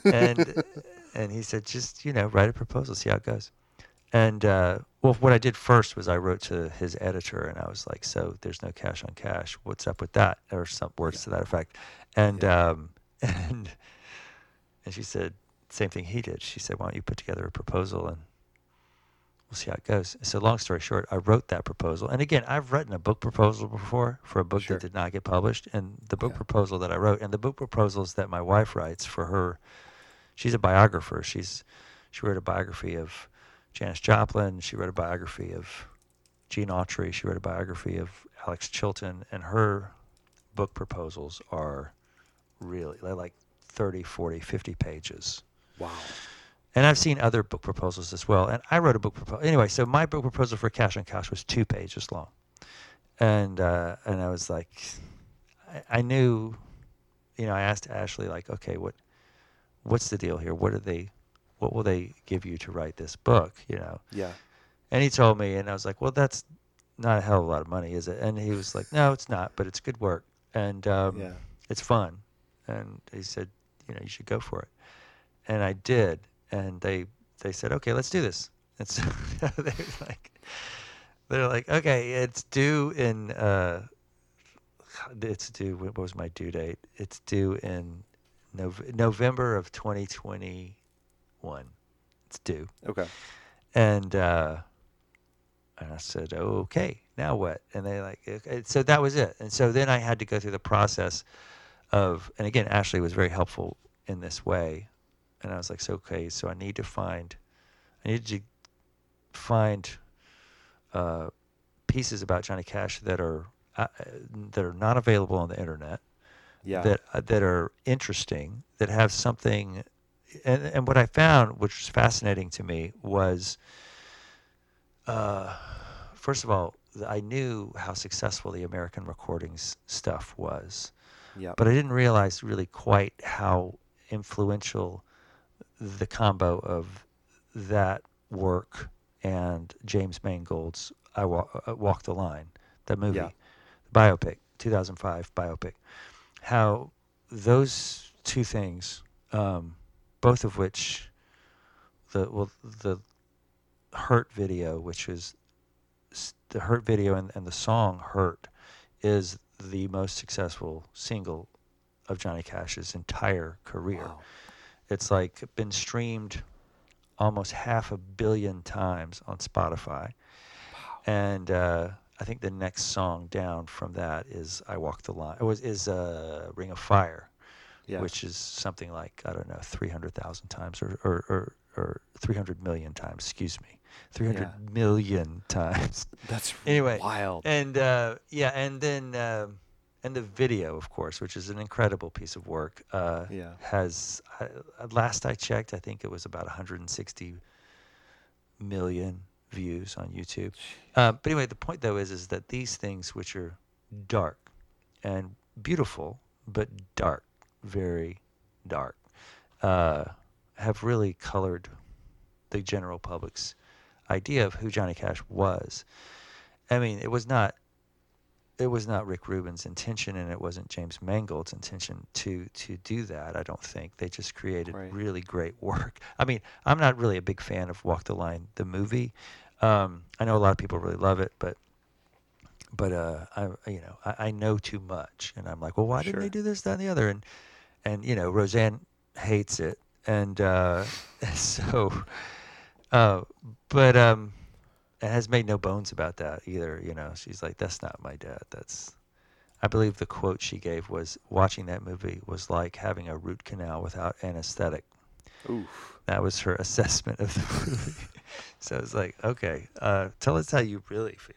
and and he said, just you know, write a proposal, see how it goes. And uh, well, what I did first was I wrote to his editor, and I was like, "So there's no cash on cash. What's up with that?" Or some words to that effect. And um, and and she said, same thing he did. She said, "Why don't you put together a proposal and we'll see how it goes." So long story short, I wrote that proposal. And again, I've written a book proposal before for a book Sure. that did not get published. And the book Yeah. proposal that I wrote, and the book proposals that my wife writes for her, she's a biographer. She's she wrote a biography of Janis Joplin. She wrote a biography of Gene Autry. She wrote a biography of Alex Chilton. And her book proposals are really like 30, 40, 50 pages. Wow. And I've seen other book proposals as well. And I wrote a book proposal. Anyway, so my book proposal for Cash on Cash was two pages long. And uh, and I was like, I, I knew, you know, I asked Ashley like, okay, what, what's the deal here? What are they, what will they give you to write this book? You know, Yeah. and he told me, and I was like, well, that's not a hell of a lot of money, is it? And he was like, no, it's not, but it's good work and um, Yeah. it's fun. And he said, you know, you should go for it. And I did, and they they said, okay, let's do this. And so they were like, they're like, okay, it's due in. Uh, it's due. What was my due date? It's due in Nov- November of 2021. It's due. Okay. And uh, and I said, okay, now what? And they like, okay. so that was it. And so then I had to go through the process of, and again, Ashley was very helpful in this way. And I was like, so okay, so I need to find, I need to find uh, pieces about Johnny Cash that are uh, that are not available on the internet Yeah. that uh, that are interesting that have something and and what I found which was fascinating to me was uh, first of all I knew how successful the American recordings stuff was yeah. but I didn't realize really quite how influential the combo of that work and James Mangold's I Wa- uh, Walk the Line, the movie, Yeah. biopic, 2005 biopic, how those two things, um, both of which, the well, the Hurt video, which is the Hurt video and, and the song Hurt, is the most successful single of Johnny Cash's entire career. Wow. It's like been streamed almost half a billion times on Spotify. And uh, I think the next song down from that is "I Walk the Line." It was is uh, "Ring of Fire," Yeah. which is something like I don't know, three hundred thousand times or or, or or three hundred million times. Excuse me, three hundred Yeah. million times. That's Anyway, wild. And uh, yeah, and then um and the video, of course, which is an incredible piece of work, uh, Yeah. has uh, last I checked, I think it was about 160 million views on YouTube. Uh, but anyway, the point though is is that these things, which are dark and beautiful, but dark, very dark, uh, have really colored the general public's idea of who Johnny Cash was. I mean, it was not it was not Rick Rubin's intention, and it wasn't James Mangold's intention to to do that. I don't think they just created Right. really great work. I mean, I'm not really a big fan of Walk the Line, the movie. Um, I know a lot of people really love it, but but uh, I you know I, I know too much, and I'm like, well, why didn't they do this, that, and the other? And and you know, Rosanne hates it, and uh, so. Uh, but um, and has made no bones about that either. You know, she's like, "That's not my dad. That's." I believe the quote she gave was, "Watching that movie was like having a root canal without anesthetic." Oof. That was her assessment of the movie. so it's like, okay, uh, tell us how you really feel.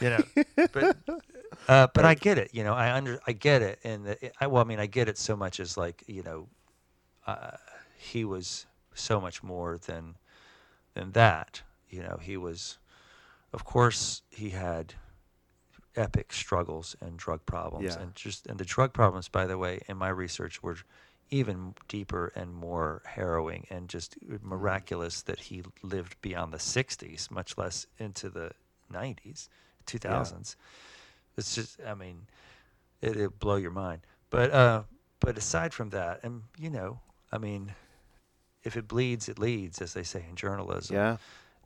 You know, but uh, but I get it. You know, I under I get it, and I well, I mean, I get it so much as like you know, uh, he was so much more than than that. You know, he was, of course, he had epic struggles and drug problems, Yeah. and just and the drug problems, by the way, in my research were even deeper and more harrowing and just miraculous that he lived beyond the 60s, much less into the 90s, 2000s. It's just, I mean, it, it blow your mind. But uh, but aside from that, and you know, I mean, if it bleeds, it leads, as they say in journalism. Yeah.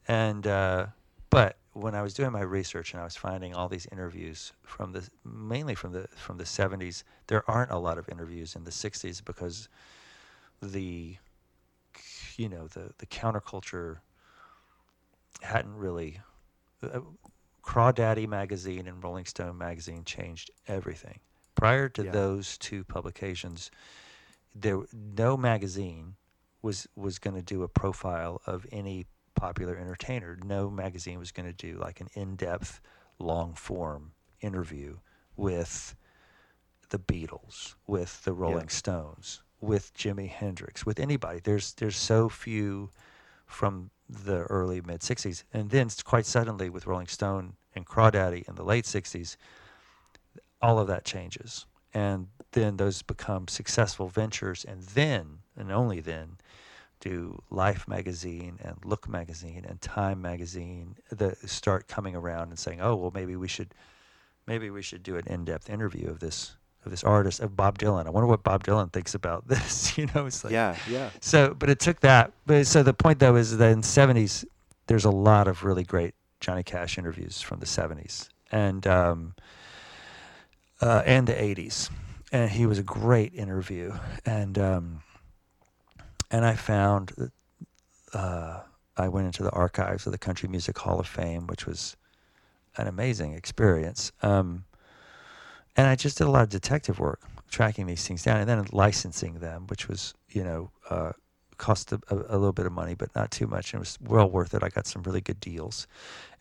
And uh, but when I was doing my research and I was finding all these interviews from the mainly from the from the 70s, there aren't a lot of interviews in the 60s because the you know the the counterculture hadn't really uh, Crawdaddy magazine and Rolling Stone magazine changed everything. Prior to Yeah. those two publications, there no magazine was was going to do a profile of any popular entertainer. No magazine was going to do like an in-depth, long-form interview with the Beatles, with the Rolling Stones, with Jimi Hendrix, with anybody. There's there's so few from the early mid '60s, and then quite suddenly with Rolling Stone and Crawdaddy in the late '60s, all of that changes, and then those become successful ventures, and then and only then do Life magazine and Look magazine and Time magazine that start coming around and saying, oh well, maybe we should maybe we should do an in-depth interview of this of this artist of Bob Dylan. I wonder what Bob Dylan thinks about this. you know, it's like Yeah. Yeah. so, but it took that. But so the point though is that in '70s, there's a lot of really great Johnny Cash interviews from the '70s and um, uh, and the '80s, and he was a great interview. And um, and I found that uh, I went into the archives of the Country Music Hall of Fame, which was an amazing experience. Um, and I just did a lot of detective work, tracking these things down, and then licensing them, which was, you know, uh, cost a, a, a little bit of money, but not too much. And it was well worth it. I got some really good deals.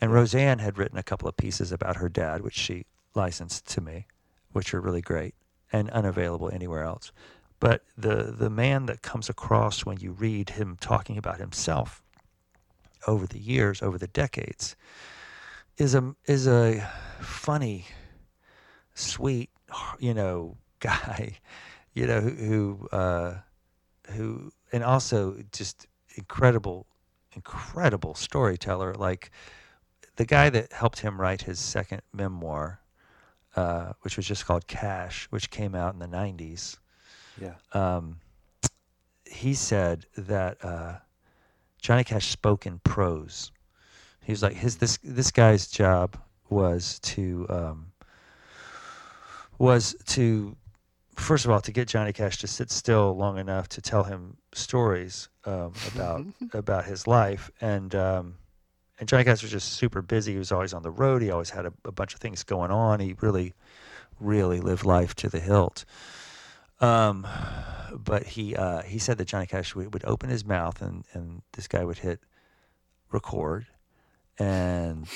And Rosanne had written a couple of pieces about her dad, which she licensed to me, which are really great and unavailable anywhere else. But the the man that comes across when you read him talking about himself over the years, over the decades, is a is a funny, sweet, you know, guy, you know, who who, uh, who and also just incredible, incredible storyteller. Like the guy that helped him write his second memoir, uh, which was just called Cash, which came out in the '90s Yeah. um, he said that uh, Johnny Cash spoke in prose. He was like his this this guy's job was to um, was to first of all to get Johnny Cash to sit still long enough to tell him stories um, about about his life and um, and Johnny Cash was just super busy. He was always on the road. He always had a, a bunch of things going on. He really really lived life to the hilt. Um, but he uh, he said that Johnny Cash would, would open his mouth and, and this guy would hit record, and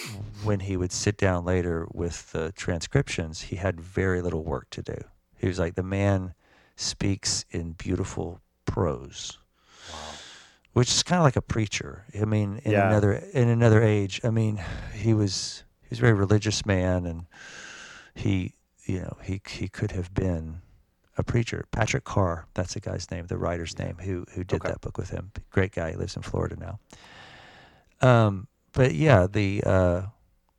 when he would sit down later with the transcriptions, he had very little work to do. He was like the man speaks in beautiful prose, which is kind of like a preacher. I mean, in Yeah. another in another age, I mean, he was he was a very religious man, and he you know he he could have been a preacher. Patrick Carr, that's the guy's name, the writer's name, who who did Okay. that book with him. Great guy. He lives in Florida now. Um, but yeah, the uh,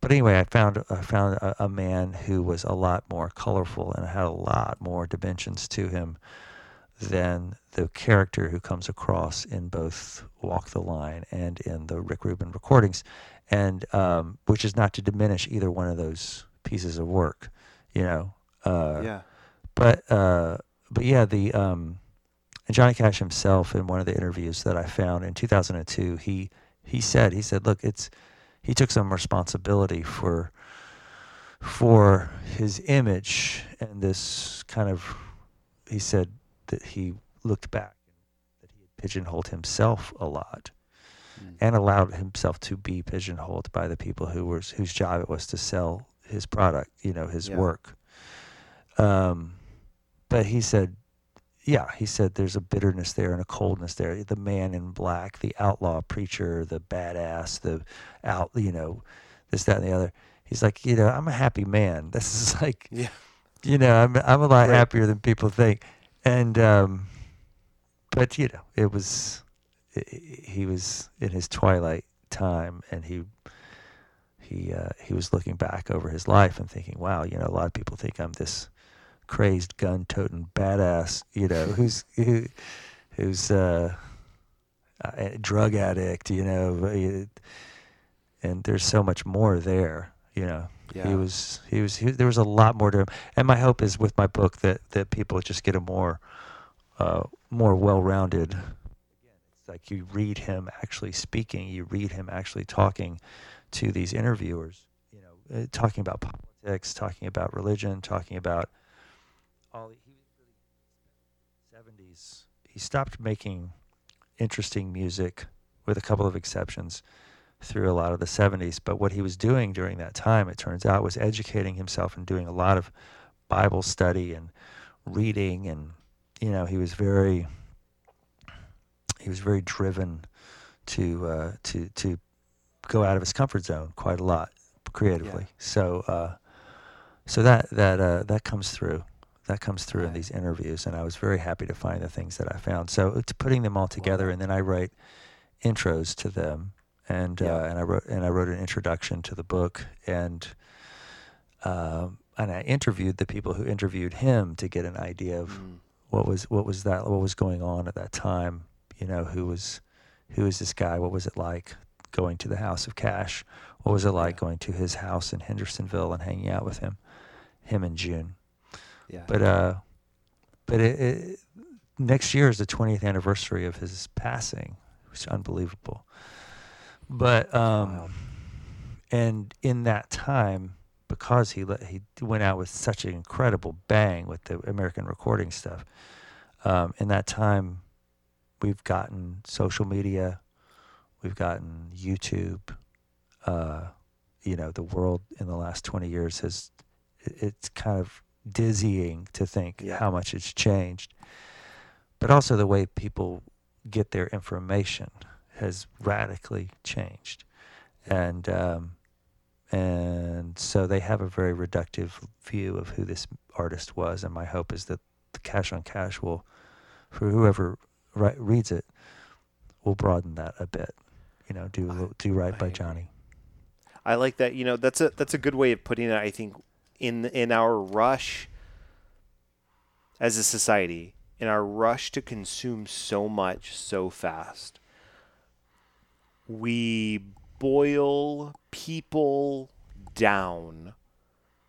but anyway, I found I found a, a man who was a lot more colorful and had a lot more dimensions to him than the character who comes across in both Walk the Line and in the Rick Rubin recordings, and um, which is not to diminish either one of those pieces of work, you know. Uh, yeah. But uh, but yeah, the um, and Johnny Cash himself in one of the interviews that I found in 2002, he he said he said, look, it's he took some responsibility for for his image and this kind of he said that he looked back that he had pigeonholed himself a lot Mm. and allowed himself to be pigeonholed by the people who was whose job it was to sell his product, you know, his Yeah. work. Um, but he said, yeah, he said there's a bitterness there and a coldness there. The man in black, the outlaw preacher, the badass, the out, you know, this, that, and the other. He's like, you know, I'm a happy man. This is like, Yeah. you know, I'm I'm a lot Right. happier than people think. And um, but you know, it was i- i- he was in his twilight time, and he he uh, he was looking back over his life and thinking, wow, you know, a lot of people think I'm this crazed gun-toting badass, you know, who's who, who's uh, a drug addict, you know, and there's so much more there, you know. Yeah. He was he was he, there was a lot more to him, and my hope is with my book that that people just get a more uh, more well-rounded. It's like you read him actually speaking, you read him actually talking to these interviewers, you know, uh, talking about politics, talking about religion, talking about all. He was really seventies. He stopped making interesting music, with a couple of exceptions, through a lot of the seventies. But what he was doing during that time, it turns out, was educating himself and doing a lot of Bible study and reading, and you know, he was very he was very driven to uh, to to go out of his comfort zone quite a lot creatively. So uh, so that that uh, that comes through. That comes through in these interviews, and I was very happy to find the things that I found. So it's putting them all together, and then I write intros to them, and Yeah. uh, and I wrote and I wrote an introduction to the book, and um, and I interviewed the people who interviewed him to get an idea of Mm. what was what was that what was going on at that time you know who was who was this guy what was it like going to the house of cash what was it like Yeah. going to his house in hendersonville and hanging out with him him and june Yeah. but uh but it, it next year is the 20th anniversary of his passing which is unbelievable but um Wow. and in that time because he let, he went out with such an incredible bang with the American recording stuff um, in that time we've gotten social media we've gotten YouTube uh, you know the world in the last 20 years has it- it's kind of dizzying to think Yeah. how much it's changed but also the way people get their information has radically changed and um, and so they have a very reductive view of who this artist was and my hope is that the cash on cash will for whoever ri- reads it will broaden that a bit you know do I- do right I by johnny I like that. You know, that's a that's a good way of putting it. I think in in our rush as a society, in our rush to consume so much so fast, we boil people down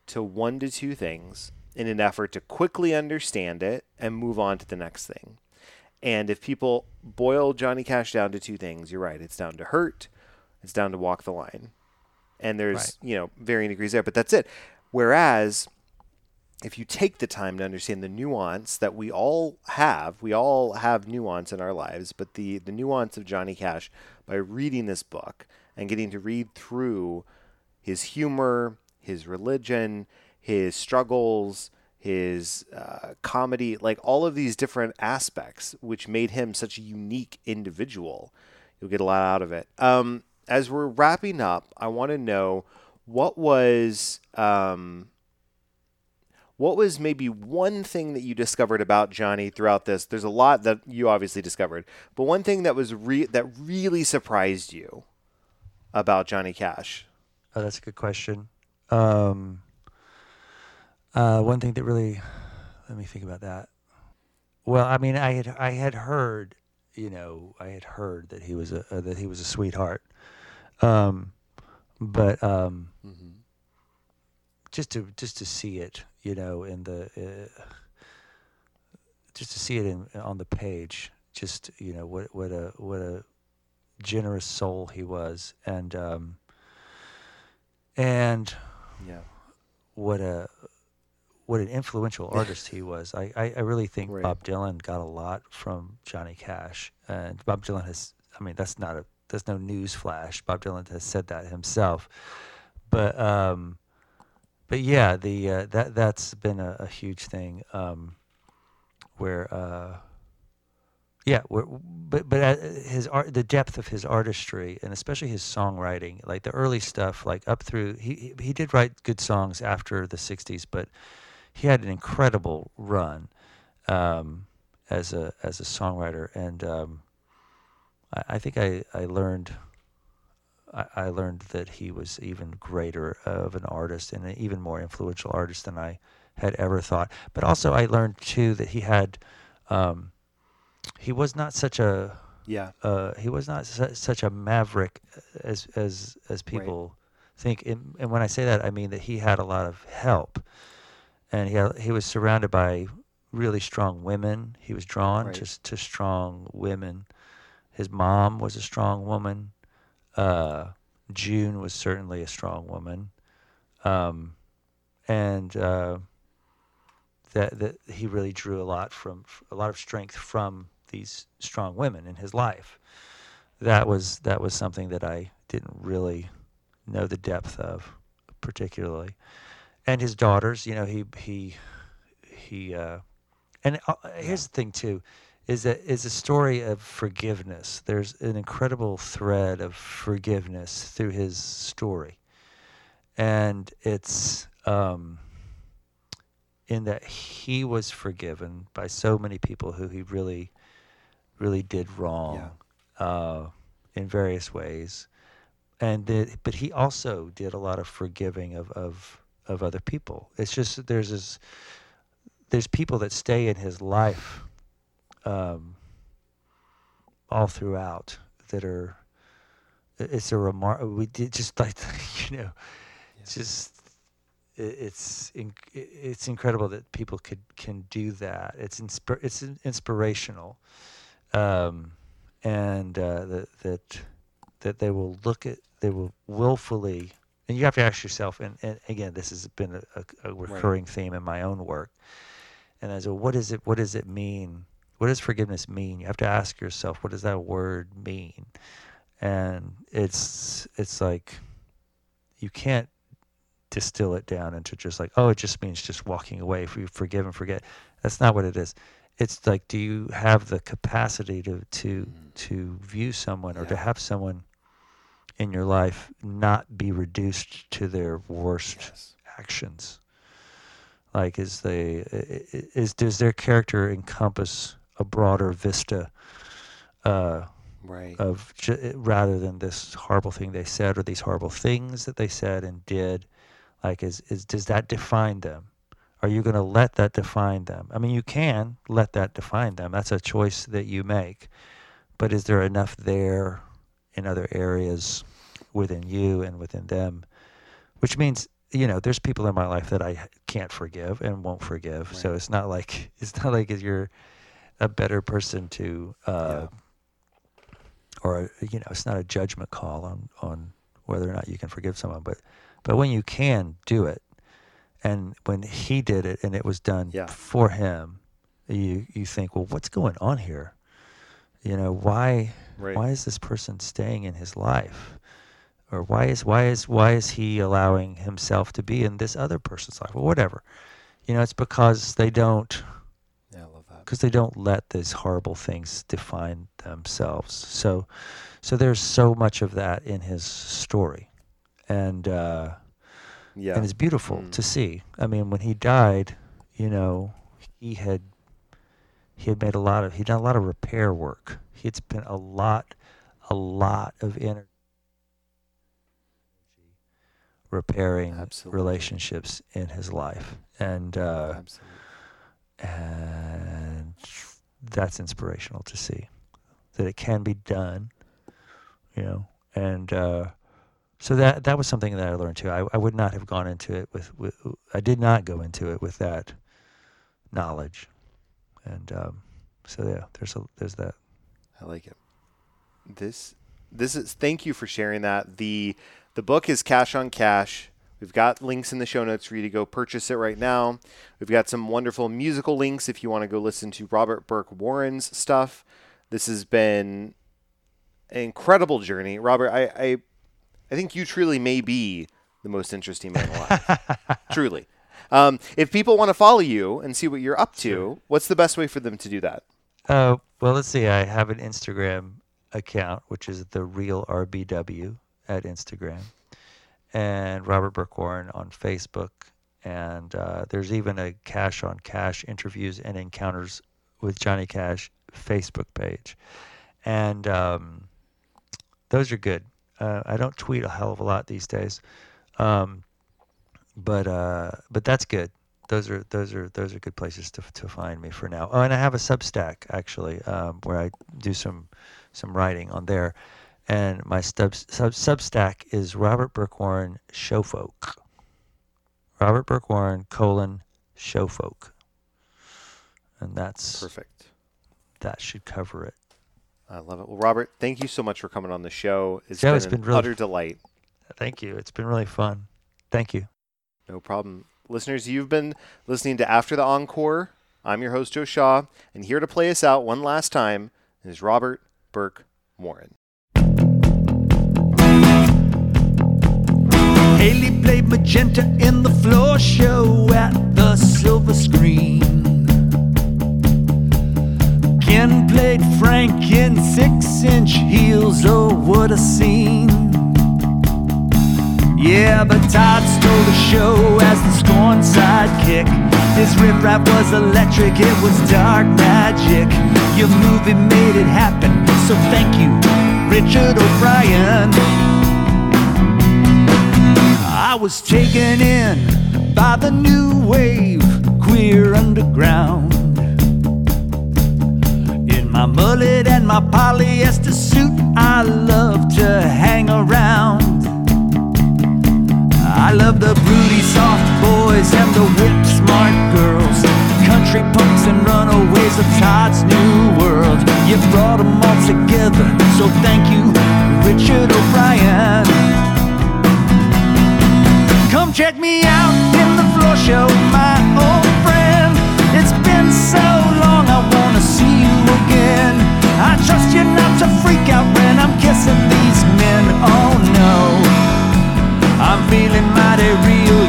to one to two things in an effort to quickly understand it and move on to the next thing. And if people boil Johnny Cash down to two things, you're right. It's down to hurt, it's down to walk the line. And there's, Right. you know, varying degrees there, but that's it. Whereas if you take the time to understand the nuance that we all have, we all have nuance in our lives, but the, the nuance of Johnny Cash by reading this book and getting to read through his humor, his religion, his struggles, his uh, comedy, like all of these different aspects, which made him such a unique individual. You'll get a lot out of it. Um, as we're wrapping up, I want to know what was um, what was maybe one thing that you discovered about Johnny throughout this? There's a lot that you obviously discovered, but one thing that was re- that really surprised you about Johnny Cash. oh that's a good question um, uh, one thing that really let me think about that well i mean i had i had heard you know i had heard that he was a uh, that he was a sweetheart um, but um, just to just to see it, you know, in the uh, just to see it in on the page, just you know what what a what a generous soul he was, and um, and Yeah. what a what an influential artist he was. I, I, I really think Right. Bob Dylan got a lot from Johnny Cash, and Bob Dylan has. I mean, that's not a that's no news flash. Bob Dylan has said that himself, but um, but yeah, the uh, that that's been a, a huge thing. Um, where uh, yeah, where, but but uh, his art, the depth of his artistry, and especially his songwriting, like the early stuff, like up through he he did write good songs after the '60s, but he had an incredible run, um, as a as a songwriter, and um, I, I think I I learned. I, I learned that he was even greater of an artist and an even more influential artist than I had ever thought. But also, I learned too that he had, um, he was not such a Yeah. uh, he was not su- such a maverick as as as people think. And, and when I say that, I mean that he had a lot of help, and he had, he was surrounded by really strong women. He was drawn Right. to to strong women. His mom was a strong woman. Uh, June was certainly a strong woman, um, and uh, that that he really drew a lot from a lot of strength from these strong women in his life. That was that was something that I didn't really know the depth of, particularly. And his daughters, you know, he he he. Uh, and uh, here's the thing too, is that is a story of forgiveness. There's an incredible thread of forgiveness through his story, and it's. Um, in that he was forgiven by so many people who he really, really did wrong uh, in various ways, and that, but he also did a lot of forgiving of, of of other people. It's just there's this, there's people that stay in his life, um, all throughout that are. It's a remark. We did just like you know, just it- it's in, it's incredible that people could can do that. It's inspir- it's inspirational, um, and uh, that that that they will look at they will willfully. And you have to ask yourself, and, and again, this has been a, a, recurring theme in my own work. And as a, what is it? What does it mean? What does forgiveness mean? You have to ask yourself, what does that word mean? And it's it's like you can't distill it down into just like, oh, it just means just walking away. If you forgive and forget, that's not what it is. It's like, do you have the capacity to to mm-hmm. to view someone or to have someone in your life not be reduced to their worst Yes. actions? Like, is they is does their character encompass a broader vista? Uh, Right. of rather than this horrible thing they said or these horrible things that they said and did like is, is does that define them? Are you going to let that define them? I mean you can let that define them. That's a choice that you make. But is there enough there in other areas within you and within them? Which means you know there's people in my life that i can't forgive and won't forgive. So it's not like it's not like you're a better person to uh, or you know it's not a judgment call on on whether or not you can forgive someone but but when you can do it and when he did it and it was done Yeah. for him you you think well what's going on here? You know why Right. why is this person staying in his life? Or why is why is why is he allowing himself to be in this other person's life? Or whatever. You know it's because they don't Yeah, I love that. Because they don't let these horrible things define themselves. So, so there's so much of that in his story, and uh, Yeah. and it's beautiful Mm. to see. I mean, when he died, you know, he had he had made a lot of he'd done a lot of repair work. He had spent a lot, a lot of energy repairing Absolutely. relationships in his life, and uh, Absolutely. And that's inspirational to see that it can be done you know and uh, so that that was something that I learned too. I, I would not have gone into it with, with I did not go into it with that knowledge, and um, so yeah, there's a there's that. I like it. This this is thank you for sharing that. The the book is Cash on Cash. We've got links in the show notes for you to go purchase it right now. We've got some wonderful musical links if you want to go listen to Robert Burke Warren's stuff. This has been an incredible journey. Robert, I I, I think you truly may be the most interesting man alive. truly. Um, if people want to follow you and see what you're up to, what's the best way for them to do that? Uh, well, let's see. I have an Instagram account, which is the real RBW at Instagram, and Robert Burke Warren on Facebook. And uh, there's even a Cash on Cash interviews and encounters with Johnny Cash Facebook page, and um, those are good. Uh, I don't tweet a hell of a lot these days, um, but uh, but that's good. Those are those are those are good places to to find me for now. Oh, and I have a Substack actually um, where I do some some writing on there, and my sub, sub Substack is Robert Burke Warren Showfolk. Robert Burke Warren colon Showfolk, and that's Perfect. that should cover it. I love it. Well, Robert, thank you so much for coming on the show. It's Yeah, been it's an been really- utter delight. Thank you. It's been really fun. Thank you. No problem. Listeners, you've been listening to After the Encore. I'm your host, Joe Shaw, and here to play us out one last time is Robert Burke Warren. Haley played magenta in the floor show at the silver screen. Ken played Frank in six inch heels. Oh, what a scene! Yeah, but Todd stole the show as the scorn sidekick. His riffraff was electric, it was dark magic. Your movie made it happen, so thank you, Richard O'Brien. I was taken in by the new wave, queer underground. In my mullet and my polyester suit, I love to hang around. I love the broody soft boys and the whip smart girls, country punks and runaways of Todd's new world. You brought them all together, so thank you, Richard O'Brien. Come check me out in the floor show, my old friend. It's been so long, I wanna see you again. I trust you not to freak out when I'm kissing these men. Oh no, I'm feeling mighty real,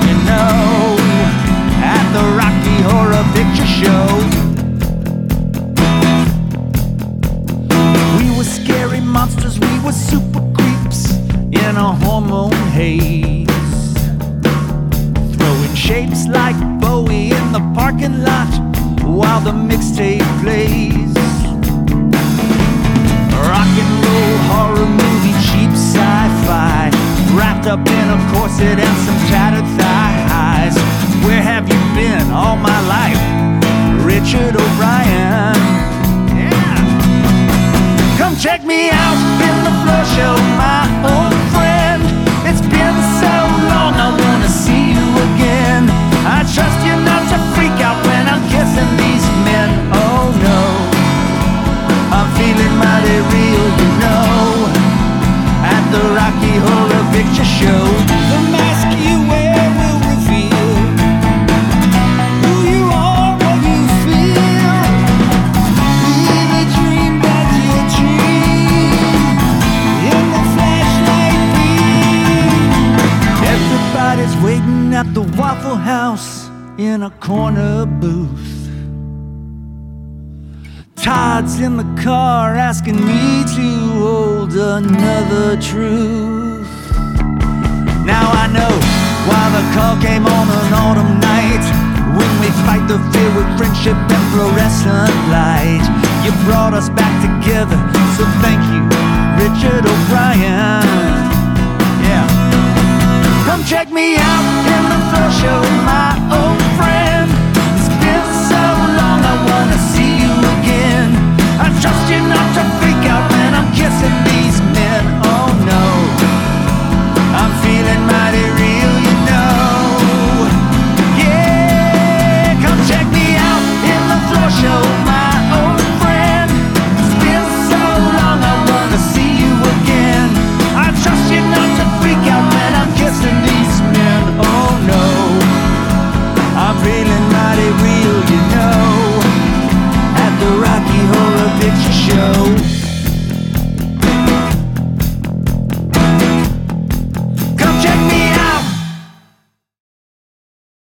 another truth. Now I know why the call came on an autumn night when we fight the fear with friendship and fluorescent light. You brought us back together, so thank you, Richard O'Brien.